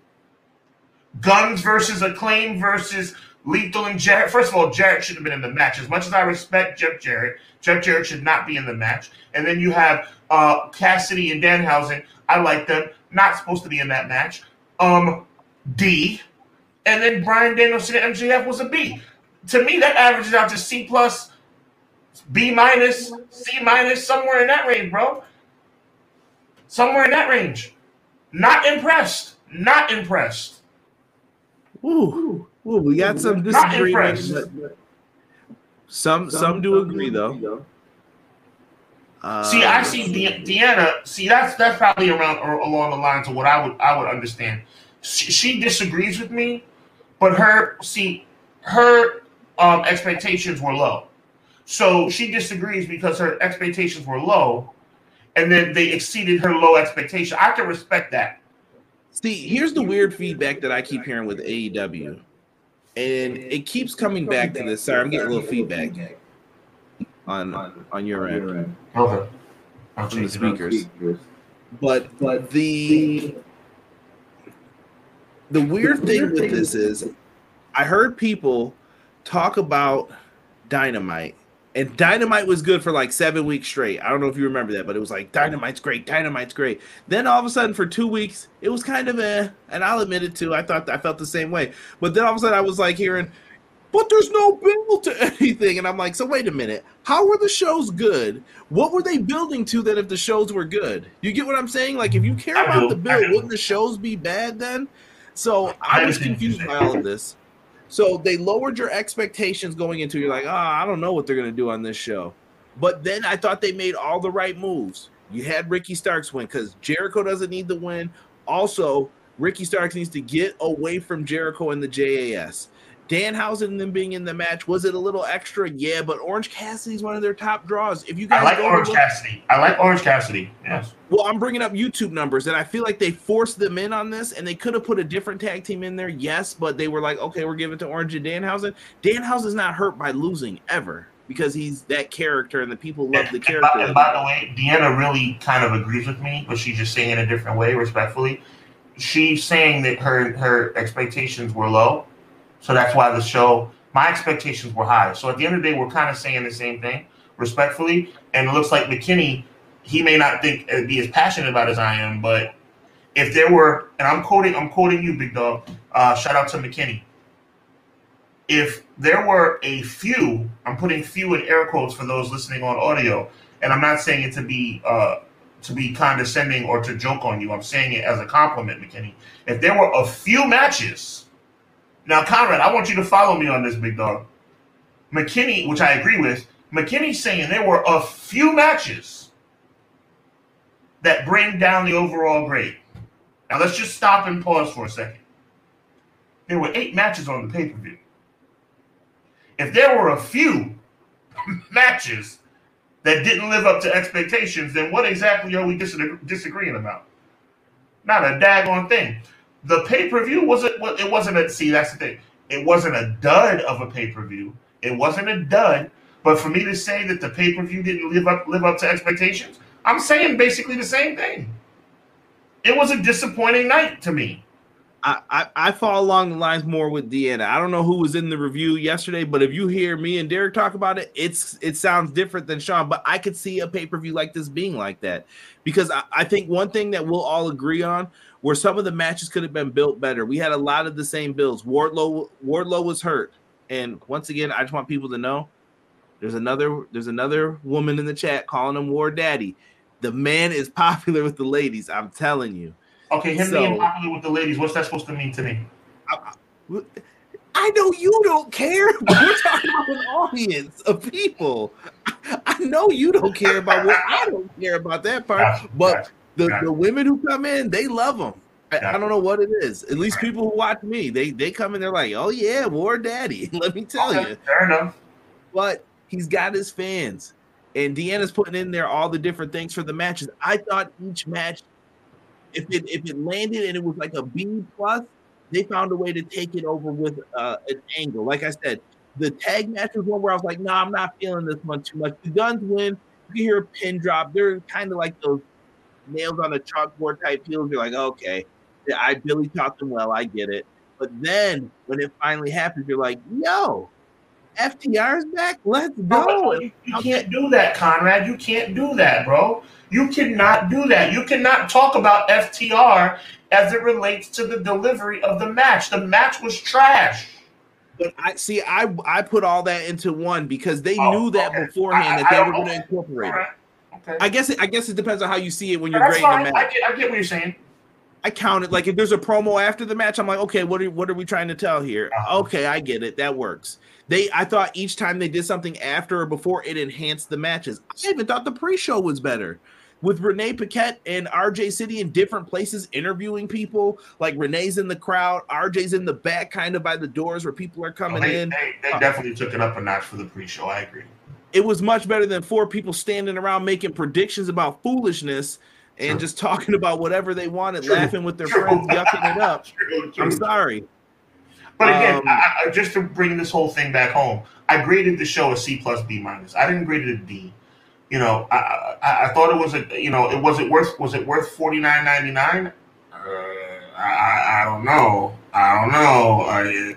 [SPEAKER 3] Gunns versus Acclaim versus Lethal and Jarrett. First of all, Jarrett should have been in the match. As much as I respect Jeff Jarrett, Jeff Jarrett should not be in the match. And then you have uh, Cassidy and Danhausen. I like them. Not supposed to be in that match. Um, D. And then Bryan Danielson and MJF was a B. To me, that averages out to C plus B minus, C minus, somewhere in that range, bro. Somewhere in that range. Not impressed. Not impressed.
[SPEAKER 4] Ooh, ooh we got some disagreement. Some some do agree though.
[SPEAKER 3] Uh, see, I see De- Deanna. See, that's that's probably around or along the lines of what I would I would understand. She, she disagrees with me, but her see her um, expectations were low. So she disagrees because her expectations were low, and then they exceeded her low expectation. I can respect that.
[SPEAKER 4] See, here's the weird feedback that I keep hearing with AEW, and it keeps coming back to this. Sorry, I'm getting a little feedback on on your end. Okay. From the speakers. But but the the weird thing with this is I heard people talk about dynamite and Dynamite was good for like seven weeks straight. I don't know if you remember that, but it was like Dynamite's great, Dynamite's great. Then all of a sudden, for two weeks, it was kind of a, and I'll admit it too. I thought I felt the same way. But then all of a sudden, I was like hearing but there's no build to anything. And I'm like, so wait a minute. How were the shows good? What were they building to then if the shows were good? You get what I'm saying? Like, if you care about the build, wouldn't the shows be bad then? So
[SPEAKER 3] I
[SPEAKER 4] was
[SPEAKER 3] understand what you're
[SPEAKER 4] confused by all of this. So they lowered your expectations going into. You're like, oh, I don't know what they're gonna do on this show. But then I thought they made all the right moves. You had Ricky Starks win because Jericho doesn't need the win. Also, Ricky Starks needs to get away from Jericho and the JAS. Danhausen and them being in the match was it a little extra? Yeah, but Orange Cassidy's one of their top draws. If you guys
[SPEAKER 3] I like Orange
[SPEAKER 4] look-
[SPEAKER 3] Cassidy. I like Orange Cassidy. Yes.
[SPEAKER 4] well, I'm bringing up YouTube numbers, and I feel like they forced them in on this, and they could have put a different tag team in there, yes, but they were like, okay, we're giving it to Orange and Danhausen. Danhausen's not hurt by losing ever because he's that character, and the people love the
[SPEAKER 3] And,
[SPEAKER 4] character.
[SPEAKER 3] by, and by the way, Deanna really kind of agrees with me, but she's just saying it a different way, respectfully. She's saying that her her expectations were low, so that's why the show. My expectations were high. So at the end of the day, we're kind of saying the same thing, respectfully. And it looks like McKinney, he may not think uh, be as passionate about as I am, but if there were, and I'm quoting, I'm quoting you, big dog. Uh, shout out to McKinney. If there were a few, I'm putting few in air quotes for those listening on audio, and I'm not saying it to be uh, to be condescending or to joke on you. I'm saying it as a compliment, McKinney. If there were a few matches, now Conrad, I want you to follow me on this, big dog. McKinney, which I agree with, McKinney's saying there were a few matches that bring down the overall grade. Now let's just stop and pause for a second. There were eight matches on the pay per view. If there were a few matches that didn't live up to expectations, then what exactly are we disagree- disagreeing about? Not a daggone thing. The pay per view wasn't. It wasn't a. See, that's the thing. It wasn't a dud of a pay per view. It wasn't a dud. But for me to say that the pay per view didn't live up live up to expectations, I'm saying basically the same thing. It was a disappointing night to me.
[SPEAKER 4] I, I, fall along the lines more with Deanna. I don't know who was in the review yesterday, but if you hear me and Derek talk about it, it's it sounds different than Sean. But I could see a pay per view like this being like that because I, I think one thing that we'll all agree on where some of the matches could have been built better. We had a lot of the same builds. Wardlow Wardlow was hurt, and once again, I just want people to know there's another there's another woman in the chat calling him War Daddy. The man is popular with the ladies. I'm telling you.
[SPEAKER 3] Okay, him
[SPEAKER 4] So-
[SPEAKER 3] being popular with the ladies, what's that supposed to mean to me?
[SPEAKER 4] I know you don't care, we're talking about an audience of people. I- I know you don't care about what I don't care about that part,
[SPEAKER 3] Gotcha,
[SPEAKER 4] but
[SPEAKER 3] gotcha,
[SPEAKER 4] the, the women who come in, they love them. I, I don't know what it is. At least people who watch me, they they come in, they're like, "Oh yeah, War Daddy." Let me tell
[SPEAKER 3] Okay,
[SPEAKER 4] you.
[SPEAKER 3] Fair enough.
[SPEAKER 4] But he's got his fans, and Deanna's putting in there all the different things for the matches. I thought each match, if it if it landed and it was like a B plus, they found a way to take it over with uh, an angle. Like I said, the tag match was one where I was like, "No, nah, I'm not feeling this one too much." The Gunns win. You hear a pin drop. They're kind of like those nails on a chalkboard type heels. You're like, okay, I Billy taught them well. I get it. But then when it finally happens, you're like, yo, FTR's back. Let's go.
[SPEAKER 3] you, you can't do that, Conrad. You can't do that, bro. You cannot do that. You cannot talk about FTR as it relates to the delivery of the match. The match was trash.
[SPEAKER 4] But I see, I I put all that into one because they
[SPEAKER 3] Oh,
[SPEAKER 4] knew that
[SPEAKER 3] okay.
[SPEAKER 4] beforehand
[SPEAKER 3] I-
[SPEAKER 4] that
[SPEAKER 3] I
[SPEAKER 4] they
[SPEAKER 3] don't
[SPEAKER 4] were going to incorporate it.
[SPEAKER 3] right. Okay.
[SPEAKER 4] I guess it, I guess it depends on how you see it when you're
[SPEAKER 3] That's
[SPEAKER 4] grading
[SPEAKER 3] fine.
[SPEAKER 4] the
[SPEAKER 3] I
[SPEAKER 4] match.
[SPEAKER 3] get, I get what you're saying.
[SPEAKER 4] I count it like if there's a promo after the match, I'm like, okay, what are what are we trying to tell here?
[SPEAKER 3] Uh-huh.
[SPEAKER 4] Okay, I get it. That works. They I thought each time they did something after or before it enhanced the matches. I even thought the pre-show was better. With Renee Paquette and RJ City in different places interviewing people, like Renee's in the crowd, RJ's in the back, kind of by the doors where people are coming
[SPEAKER 3] they,
[SPEAKER 4] in.
[SPEAKER 3] they, they definitely took it up a notch for the pre-show. I agree.
[SPEAKER 4] It was much better than four people standing around making predictions about foolishness and
[SPEAKER 3] True.
[SPEAKER 4] just talking about whatever they wanted,
[SPEAKER 3] True.
[SPEAKER 4] laughing with their
[SPEAKER 3] True.
[SPEAKER 4] friends, yucking it up. I'm sorry.
[SPEAKER 3] But again,
[SPEAKER 4] Um,
[SPEAKER 3] I, I, just to bring this whole thing back home, I graded the show a C plus B minus. I didn't grade it a D. You know, I, I I thought it was a you know it was it worth was it worth forty nine ninety nine? Uh, I, I I don't know. I don't know. I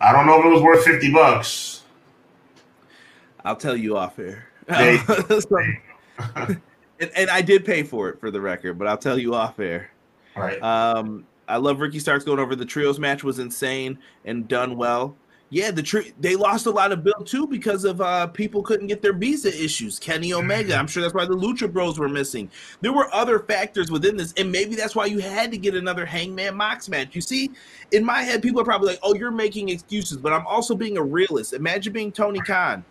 [SPEAKER 3] I don't know if it was worth fifty bucks.
[SPEAKER 4] I'll tell you off air. So- and, and I did pay for it for the record, but I'll tell you off air.
[SPEAKER 3] Right.
[SPEAKER 4] Um, I love Ricky Starks going over. The trios match was insane and done well. Yeah, the tree they lost a lot of bill too because of uh people couldn't get their visa issues. Kenny Omega, I'm sure that's why the Lucha Bros were missing. There were other factors within this, and maybe that's why you had to get another Hangman Mox match. You see, in my head, people are probably like, "Oh, you're making excuses," but I'm also being a realist. Imagine being Tony Khan.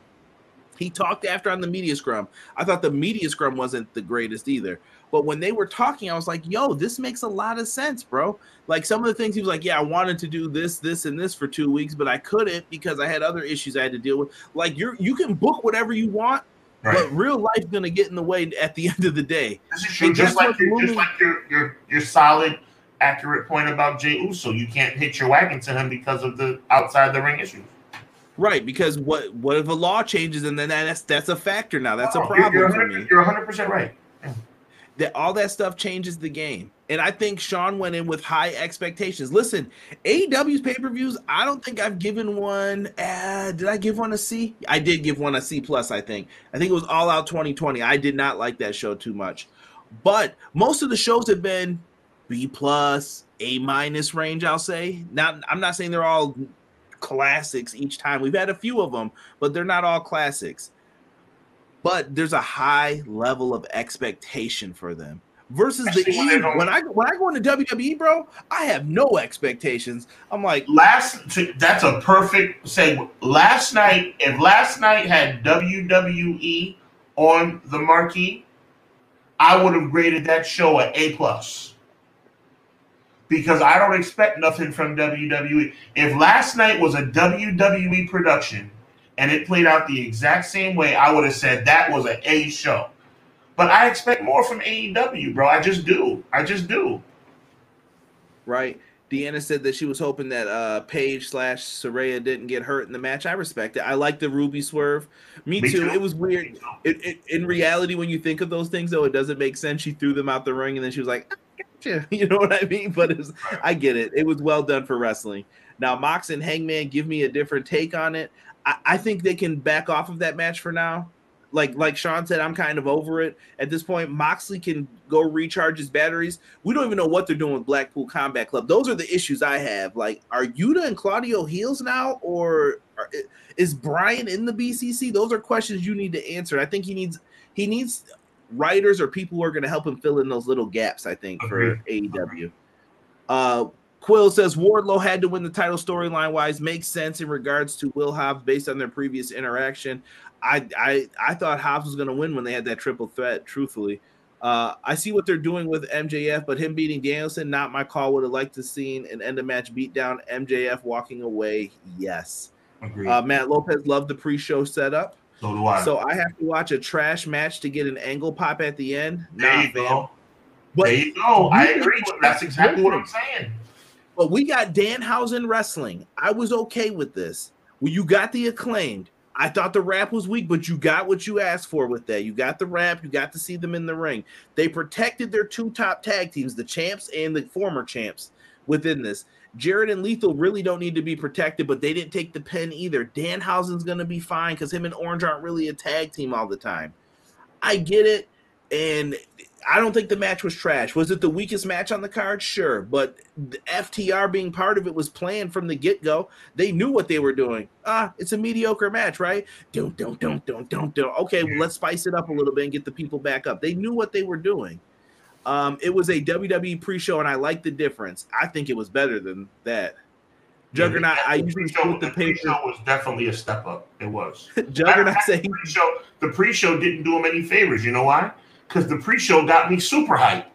[SPEAKER 4] He talked after on the media scrum. I thought the media scrum wasn't the greatest either. But when they were talking, I was like, yo, this makes a lot of sense, bro. Like some of the things he was like, yeah, I wanted to do this, this, and this for two weeks, but I couldn't because I had other issues I had to deal with. Like you're you can book whatever you want, right. but real life's gonna get in the way at the end of the day.
[SPEAKER 3] This is true. Just like, your, just like your your your solid, accurate point about Jey Uso. You can't hit your wagon to him because of the outside the ring issues.
[SPEAKER 4] Right, because what what if a law changes and then that's that's a factor now? That's oh, a problem.
[SPEAKER 3] You're, you're 100 percent right
[SPEAKER 4] that all that stuff changes the game. And I think Sean went in with high expectations. Listen, AEW's pay per views, I don't think I've given one. Uh, did I give one a C? I did give one a C plus. I think. I think it was All Out 2020. I did not like that show too much, but most of the shows have been B plus, A minus range. I'll say. Not. I'm not saying they're all classics each time. We've had a few of them, but they're not all classics but there's a high level of expectation for them versus the E. When I when I go into WWE, bro, I have no expectations. I'm like
[SPEAKER 3] last. That's a perfect say. Last night, if last night had WWE on the marquee, I would have graded that show at A plus because I don't expect nothing from WWE. If last night was a WWE production and it played out the exact same way, I would have said that was an A show. But I expect more from AEW, bro. I just do. I just do.
[SPEAKER 4] Right. Deanna said that she was hoping that uh Paige slash Saraya didn't get hurt in the match. I respect it. I like the Ruby swerve. Me, Me too. too. It was weird. It, it, in reality, when you think of those things, though, it doesn't make sense. She threw them out the ring, and then she was like, You know what I mean? But was, I get it. It was well done for wrestling. Now, Mox and Hangman give me a different take on it. I, I think they can back off of that match for now. Like like Sean said, I'm kind of over it at this point. Moxley can go recharge his batteries. We don't even know what they're doing with Blackpool Combat Club. Those are the issues I have. Like, are Yuta and Claudio heels now, or are, is Bryan in the BCC? Those are questions you need to answer. I think he needs he needs writers or people who are going to help him fill in those little gaps. I think for AEW. Uh, Quill says Wardlow had to win the title storyline wise. Makes sense in regards to Will Hobbs based on their previous interaction. I I, I thought Hobbs was going to win when they had that triple threat. Truthfully, uh, I see what they're doing with MJF, but him beating Danielson, not my call. Would have liked to seen an end of match beatdown. MJF walking away. Yes. Uh, Matt Lopez loved the pre-show setup.
[SPEAKER 3] So do I.
[SPEAKER 4] So I have to watch a trash match to get an angle pop at the end.
[SPEAKER 3] There nah, you fam. go. But there you go. I agree. That's exactly what I'm saying.
[SPEAKER 4] But we got Danhausen wrestling. I was okay with this. Well, you got the acclaimed. I thought the rap was weak, but you got what you asked for with that. You got the rap. You got to see them in the ring. They protected their two top tag teams, the champs and the former champs, within this. Jarrett and Lethal really don't need to be protected, but they didn't take the pin either. Danhausen's going to be fine because him and Orange aren't really a tag team all the time. I get it. And I don't think the match was trash. Was it the weakest match on the card? Sure, but the FTR being part of it was planned from the get go. They knew what they were doing. Ah, it's a mediocre match, right? Don't, don't, don't, don't, don't, don't. Okay, well, let's spice it up a little bit and get the people back up. They knew what they were doing. Um, it was a WWE pre-show, and I like the difference. I think it was better than that. Juggernaut, yeah, I usually
[SPEAKER 3] put the, the pre-show was definitely a step up. It was.
[SPEAKER 4] Juggernaut saying
[SPEAKER 3] the pre-show, the pre-show didn't do him any favors. You know why? because the pre-show got me super hyped.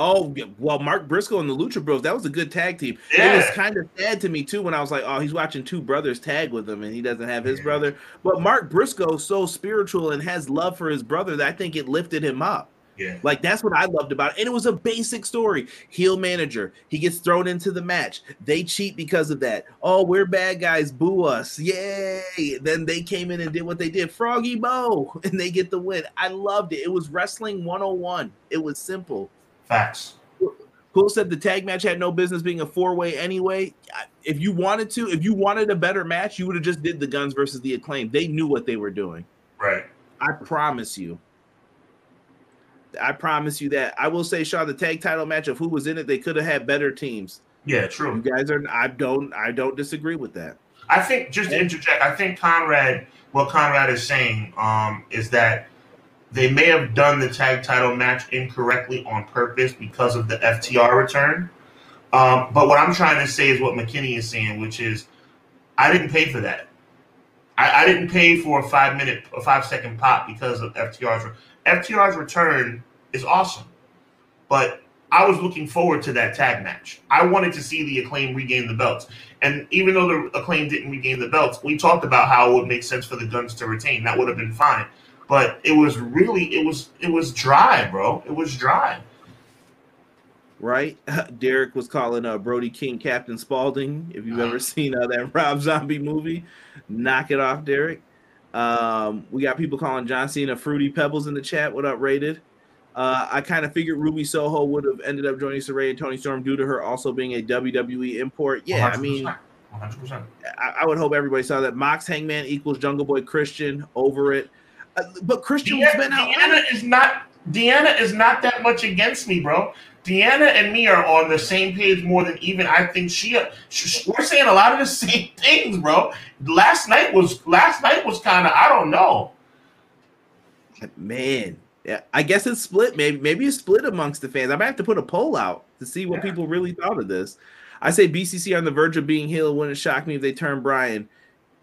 [SPEAKER 4] Oh well, Mark Briscoe and the Lucha Bros. That was a good tag team. Yeah. It was kind of sad to me too when I was like, "Oh, he's watching two brothers tag with him, and he doesn't have his yeah. brother." But Mark Briscoe's so spiritual and has love for his brother that I think it lifted him up.
[SPEAKER 3] Yeah.
[SPEAKER 4] Like that's what I loved about it. And it was a basic story. Heel manager. He gets thrown into the match. They cheat because of that. Oh, we're bad guys. Boo us. Yay. Then they came in and did what they did. Froggy Bow. And they get the win. I loved it. It was wrestling 101. It was simple.
[SPEAKER 3] Facts.
[SPEAKER 4] Cool said the tag match had no business being a four way anyway. If you wanted to, if you wanted a better match, you would have just did the Gunns versus the acclaim. They knew what they were doing.
[SPEAKER 3] Right.
[SPEAKER 4] I promise you. I promise you that. I will say, Sean, the tag title match of who was in it, they could have had better teams.
[SPEAKER 3] Yeah, true.
[SPEAKER 4] You guys are. I don't. I don't disagree with that.
[SPEAKER 3] I think just to interject, I think Conrad, what Conrad is saying, um, is that they may have done the tag title match incorrectly on purpose because of the FTR return. Um, but what I'm trying to say is what McKinney is saying, which is, I didn't pay for that. I, I didn't pay for a five minute, a five second pop because of FTR's. FTR's return is awesome, but I was looking forward to that tag match. I wanted to see the acclaim regain the belts. And even though the acclaim didn't regain the belts, we talked about how it would make sense for the Gunns to retain. That would have been fine. But it was really it was it was dry, bro. It was dry.
[SPEAKER 4] Right? Derek was calling uh, Brody King Captain Spaulding. If you've ever seen uh, that Rob Zombie movie, knock it off, Derek. Um, we got people calling John Cena Fruity Pebbles in the chat. What up, Rated? Uh, I kind of figured Ruby Soho would have ended up joining Saraya and Toni Storm due to her also being a WWE import. Yeah, 100%. I mean, 100%. I, I, would hope everybody saw that. Mox Hangman equals Jungle Boy Christian over it. Uh, but Christian Deanna,
[SPEAKER 3] has been out. Deanna is not. Deanna is not that much against me, bro. Deanna and me are on the same page more than even I think she, she. We're saying a lot of the same things, bro. Last night was last night was kind of I don't know.
[SPEAKER 4] Man, yeah, I guess it's split. Maybe maybe it's split amongst the fans. I might have to put a poll out to see what yeah. people really thought of this. I say BCC on the verge of being healed. Wouldn't shock me if they turn Bryan.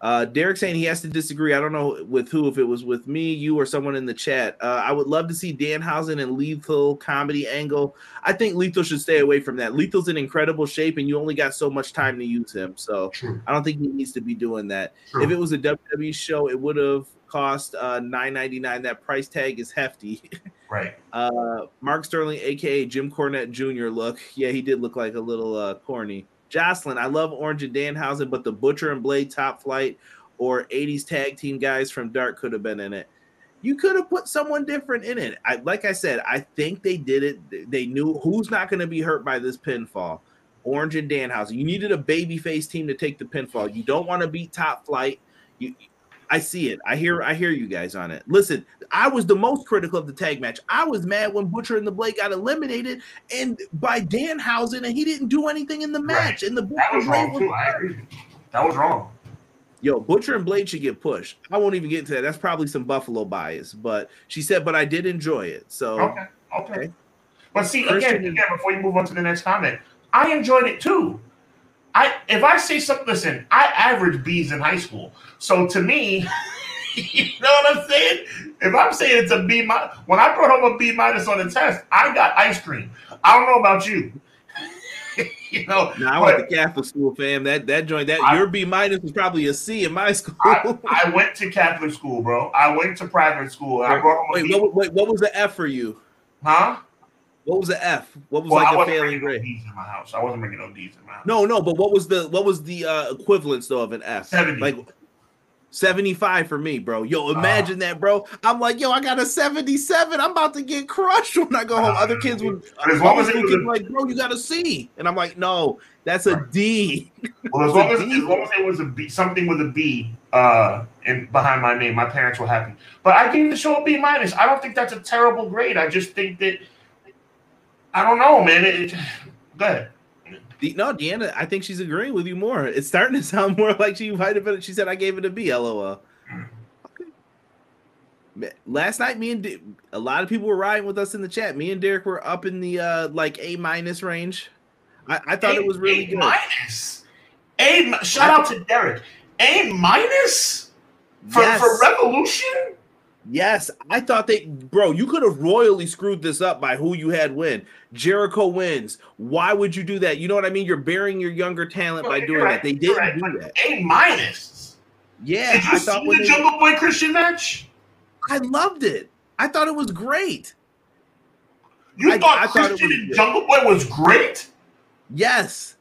[SPEAKER 4] Uh, Derek saying he has to disagree. I don't know with who, if it was with me, you, or someone in the chat. Uh, I would love to see Danhausen and Lethal comedy angle. I think Lethal should stay away from that. Lethal's in incredible shape, and you only got so much time to use him. So True. I don't think he needs to be doing that. True. If it was a WWE show, it would have cost uh, nine ninety nine. That price tag is hefty.
[SPEAKER 3] Right.
[SPEAKER 4] Uh, Mark Sterling, aka Jim Cornette Jr. Look, yeah, he did look like a little uh, corny. Jocelyn, I love Orange and Danhausen, but the Butcher and Blade Top Flight or 80s tag team guys from Dark could have been in it. You could have put someone different in it. I, like I said, I think they did it. They knew who's not going to be hurt by this pinfall. Orange and Danhausen. You needed a babyface team to take the pinfall. You don't want to beat Top Flight. You, I see it. I hear. I hear you guys on it. Listen, I was the most critical of the tag match. I was mad when Butcher and the Blade got eliminated and by Danhausen, and he didn't do anything in the match. Right. And the
[SPEAKER 3] Butcher that was wrong too. I agree. That was wrong.
[SPEAKER 4] Yo, Butcher and Blade should get pushed. I won't even get into that. That's probably some Buffalo bias, but she said, but I did enjoy it. So
[SPEAKER 3] okay, okay. okay. But see, Christian again, again, before you move on to the next comment, I enjoyed it too. I if I say something, listen, I average B's in high school, so to me, you know what I'm saying? If I'm saying it's a B minus, when I brought home a B minus on the test, I got ice cream. I don't know about you. you know,
[SPEAKER 4] no, I went to Catholic school, fam. That that joint, that I, your B minus was probably a C in my school.
[SPEAKER 3] I, I, went to Catholic school, bro. I went to private school. I brought home
[SPEAKER 4] wait, what, wait, what was the F for you?
[SPEAKER 3] Huh?
[SPEAKER 4] What was the F? What was well, like the failing grade?
[SPEAKER 3] D's in my house. I wasn't making no D's in my house.
[SPEAKER 4] No, no, but what was the what was the uh, equivalence though of an F?
[SPEAKER 3] 70.
[SPEAKER 4] Like 75 for me, bro. Yo, uh-huh. imagine uh, that, bro. I'm like, yo, I got a 77. I'm about to get crushed when I go home. Uh, Other kids would, as long as it was like, bro, you got a C, and I'm like, no, that's a D.
[SPEAKER 3] Well, as long as, as long as it was a B, something with a B, uh, and behind my name, my parents were happy. But I gave the show a B minus. I don't think that's a terrible grade. I just think that I don't know, man. It, it, go ahead.
[SPEAKER 4] no, Deanna, I think she's agreeing with you more. It's starting to sound more like she might have been. She said I gave it a B. LOL. Okay. Last night, me and a lot of people were riding with us in the chat. Me and Derek were up in the uh like A minus range. I, I thought a, it was really a good.
[SPEAKER 3] Minus. A shout out to Derek. A minus for yes. for Revolution.
[SPEAKER 4] Yes, I thought they, bro, you could have royally screwed this up by who you had win. Jericho wins. Why would you do that? You know what I mean? You're burying your younger talent by doing right, that. They didn't right. do that.
[SPEAKER 3] A minus.
[SPEAKER 4] Yeah,
[SPEAKER 3] Did you I see the they, Jungle Boy Christian match?
[SPEAKER 4] I loved it. I thought it was great.
[SPEAKER 3] You I, thought I Christian thought and Jungle Boy was great?
[SPEAKER 4] Yes.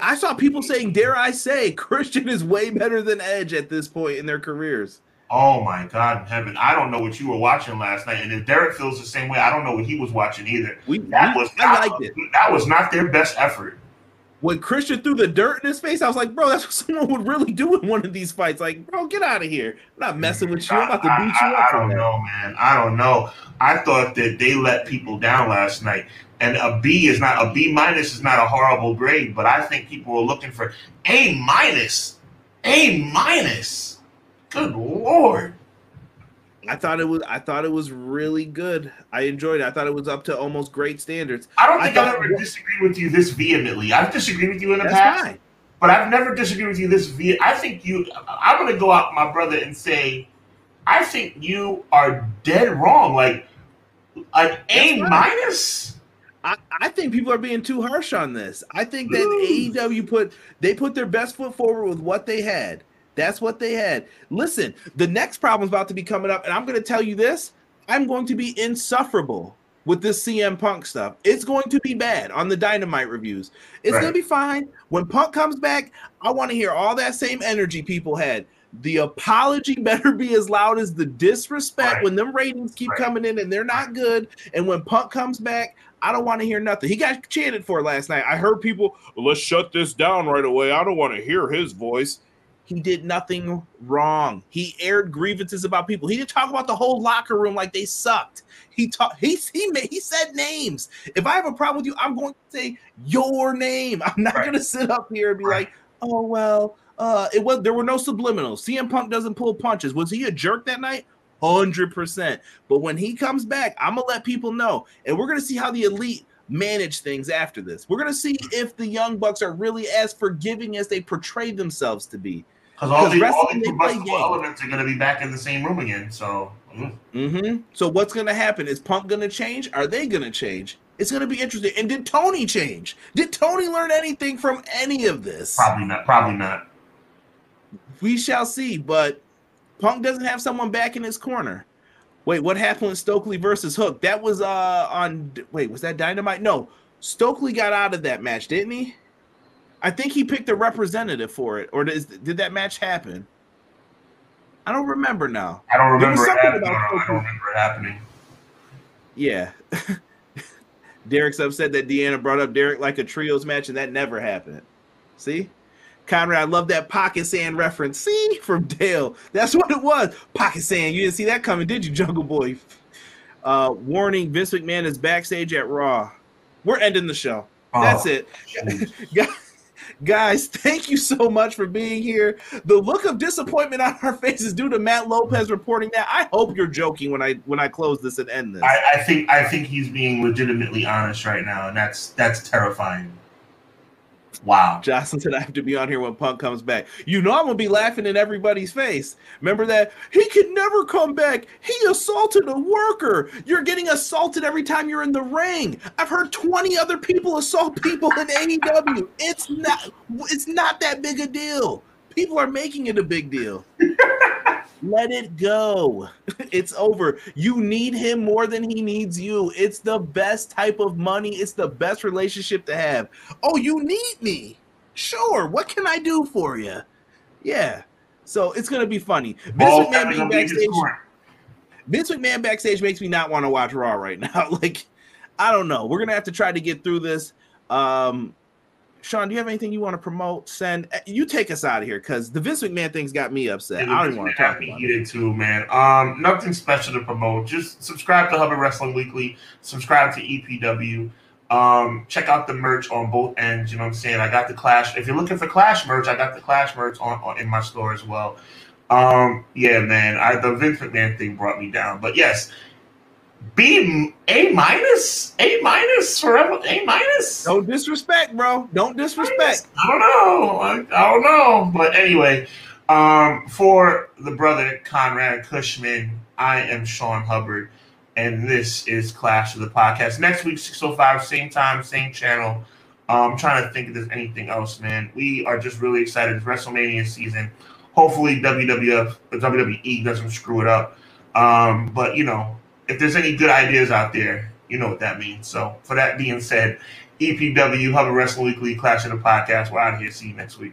[SPEAKER 4] I saw people saying, dare I say, Christian is way better than Edge at this point in their careers.
[SPEAKER 3] Oh my God in heaven! I don't know what you were watching last night, and if Derek feels the same way, I don't know what he was watching either.
[SPEAKER 4] We, that we, was not, I liked it.
[SPEAKER 3] That was not their best effort.
[SPEAKER 4] When Christian threw the dirt in his face, I was like, "Bro, that's what someone would really do in one of these fights." Like, bro, get out of here! I'm not messing with you. I'm about to beat I, you
[SPEAKER 3] I, up. I don't know, man. I don't know. I thought that they let people down last night, and a B is not a B minus is not a horrible grade, but I think people were looking for A minus A minus. Good lord.
[SPEAKER 4] I thought it was. I thought it was really good. I enjoyed it. I thought it was up to almost great standards.
[SPEAKER 3] I don't think I have ever disagreed with you this vehemently. I've disagreed with you in the past,
[SPEAKER 4] fine.
[SPEAKER 3] but I've never disagreed with you this ve. I think you. I'm going to go out, my brother, and say, I think you are dead wrong. Like an A minus.
[SPEAKER 4] I, I think people are being too harsh on this. I think that
[SPEAKER 3] Ooh.
[SPEAKER 4] AEW put they put their best foot forward with what they had. That's what they had. Listen, the next problem's about to be coming up, and I'm going to tell you this: I'm going to be insufferable with this CM Punk stuff. It's going to be bad on the Dynamite reviews. It's
[SPEAKER 3] Right.
[SPEAKER 4] going to be fine when Punk comes back. I want to hear all that same energy people had. The apology better be as loud as the disrespect
[SPEAKER 3] Right.
[SPEAKER 4] when them ratings keep
[SPEAKER 3] Right.
[SPEAKER 4] coming in and they're not good. And when Punk comes back, I don't want to hear nothing. He got chanted for last night. I heard people, let's shut this down right away. I don't want to hear his voice. He did nothing wrong. He aired grievances about people. He didn't talk about the whole locker room like they sucked. He talked. He he made, he said names. If I have a problem with you, I'm going to say your name. I'm not
[SPEAKER 3] Right.
[SPEAKER 4] going to sit up here and be
[SPEAKER 3] Right.
[SPEAKER 4] like, oh well. Uh, it was there were no subliminals. CM Punk doesn't pull punches. Was he a jerk that night? Hundred percent. But when he comes back, I'm gonna let people know, and we're gonna see how the elite manage things after this. We're gonna see if the young bucks are really as forgiving as they portray themselves to be.
[SPEAKER 3] Because all,
[SPEAKER 4] Because
[SPEAKER 3] the, all
[SPEAKER 4] wrestling,
[SPEAKER 3] these combustible elements are going to be back in the same room again. So, mm.
[SPEAKER 4] hmm So what's gonna happen? Is Punk gonna change? Are they gonna change? It's gonna be interesting. And did Tony change? Did Tony learn anything from any of this?
[SPEAKER 3] probably not. Probably not.
[SPEAKER 4] We shall see. But Punk doesn't have someone back in his corner. Wait, what happened with Stokely versus Hook? That was uh on. Wait, was that Dynamite? No, Stokely got out of that match, didn't he? I think he picked a representative for it, or does, did that match happen? I don't remember now.
[SPEAKER 3] I don't remember it happening.
[SPEAKER 4] about
[SPEAKER 3] I don't remember it happening.
[SPEAKER 4] Yeah. Derek's upset that Deanna brought up Derek like a trios match, and that never happened. See? Conrad, I love that pocket sand reference. See? From Dale. That's what it was. Pocket sand. You didn't see that coming, did you, Jungle Boy? Uh, warning Vince McMahon is backstage at Raw. We're ending the show. That's
[SPEAKER 3] Oh,
[SPEAKER 4] it. Guys, thank you so much for being here. The look of disappointment on our faces due to Matt Lopez reporting that. I hope you're joking when I when I close this and end this.
[SPEAKER 3] I, I think I think he's being legitimately honest right now, and that's that's terrifying. Wow.
[SPEAKER 4] Jocelyn said I have to be on here when Punk comes back. You know I'm gonna be laughing in everybody's face. Remember that he can never come back. He assaulted a worker. You're getting assaulted every time you're in the ring. I've heard 20 other people assault people in AEW. It's not it's not that big a deal. People are making it a big deal. Let it go. It's over. You need him more than he needs you. It's the best type of money. It's the best relationship to have. Oh, you need me. Sure. What can I do for you? Yeah. So it's gonna be funny. Vince McMahon being
[SPEAKER 3] on the biggest
[SPEAKER 4] backstage. Vince McMahon backstage makes me not want to watch Raw right now. like, I don't know. We're gonna have to try to get through this. Um, Sean, do you have anything you want to promote? Send eh, you take us out of here because the Vince McMahon thing's got me upset. I don't want to talk about it.
[SPEAKER 3] too, man. Um, nothing special to promote. Just subscribe to Hubbard Wrestling Weekly. Subscribe to EPW. Um, check out the merch on both ends. You know what I'm saying? I got the Clash. If you're looking for Clash merch, I got the Clash merch on, on in my store as well. Um, yeah, man. I the Vince McMahon thing brought me down, but yes. B A minus, A minus forever, A minus.
[SPEAKER 4] Don't disrespect, bro. Don't disrespect.
[SPEAKER 3] I don't know. I, I don't know. But anyway, um, for the brother Conrad Cushman, I am Sean Hubbard, and this is Clash of the Podcast. Next week, 605, same time, same channel. Um, I'm trying to think if there's anything else, man. We are just really excited. It's WrestleMania season. Hopefully, WWF, WWE doesn't screw it up. Um, but, you know, if there's any good ideas out there, you know what that means. So, for that being said, EPW, Hubbard Wrestling Weekly, Clash of the Podcast. We're out of here. See you next week.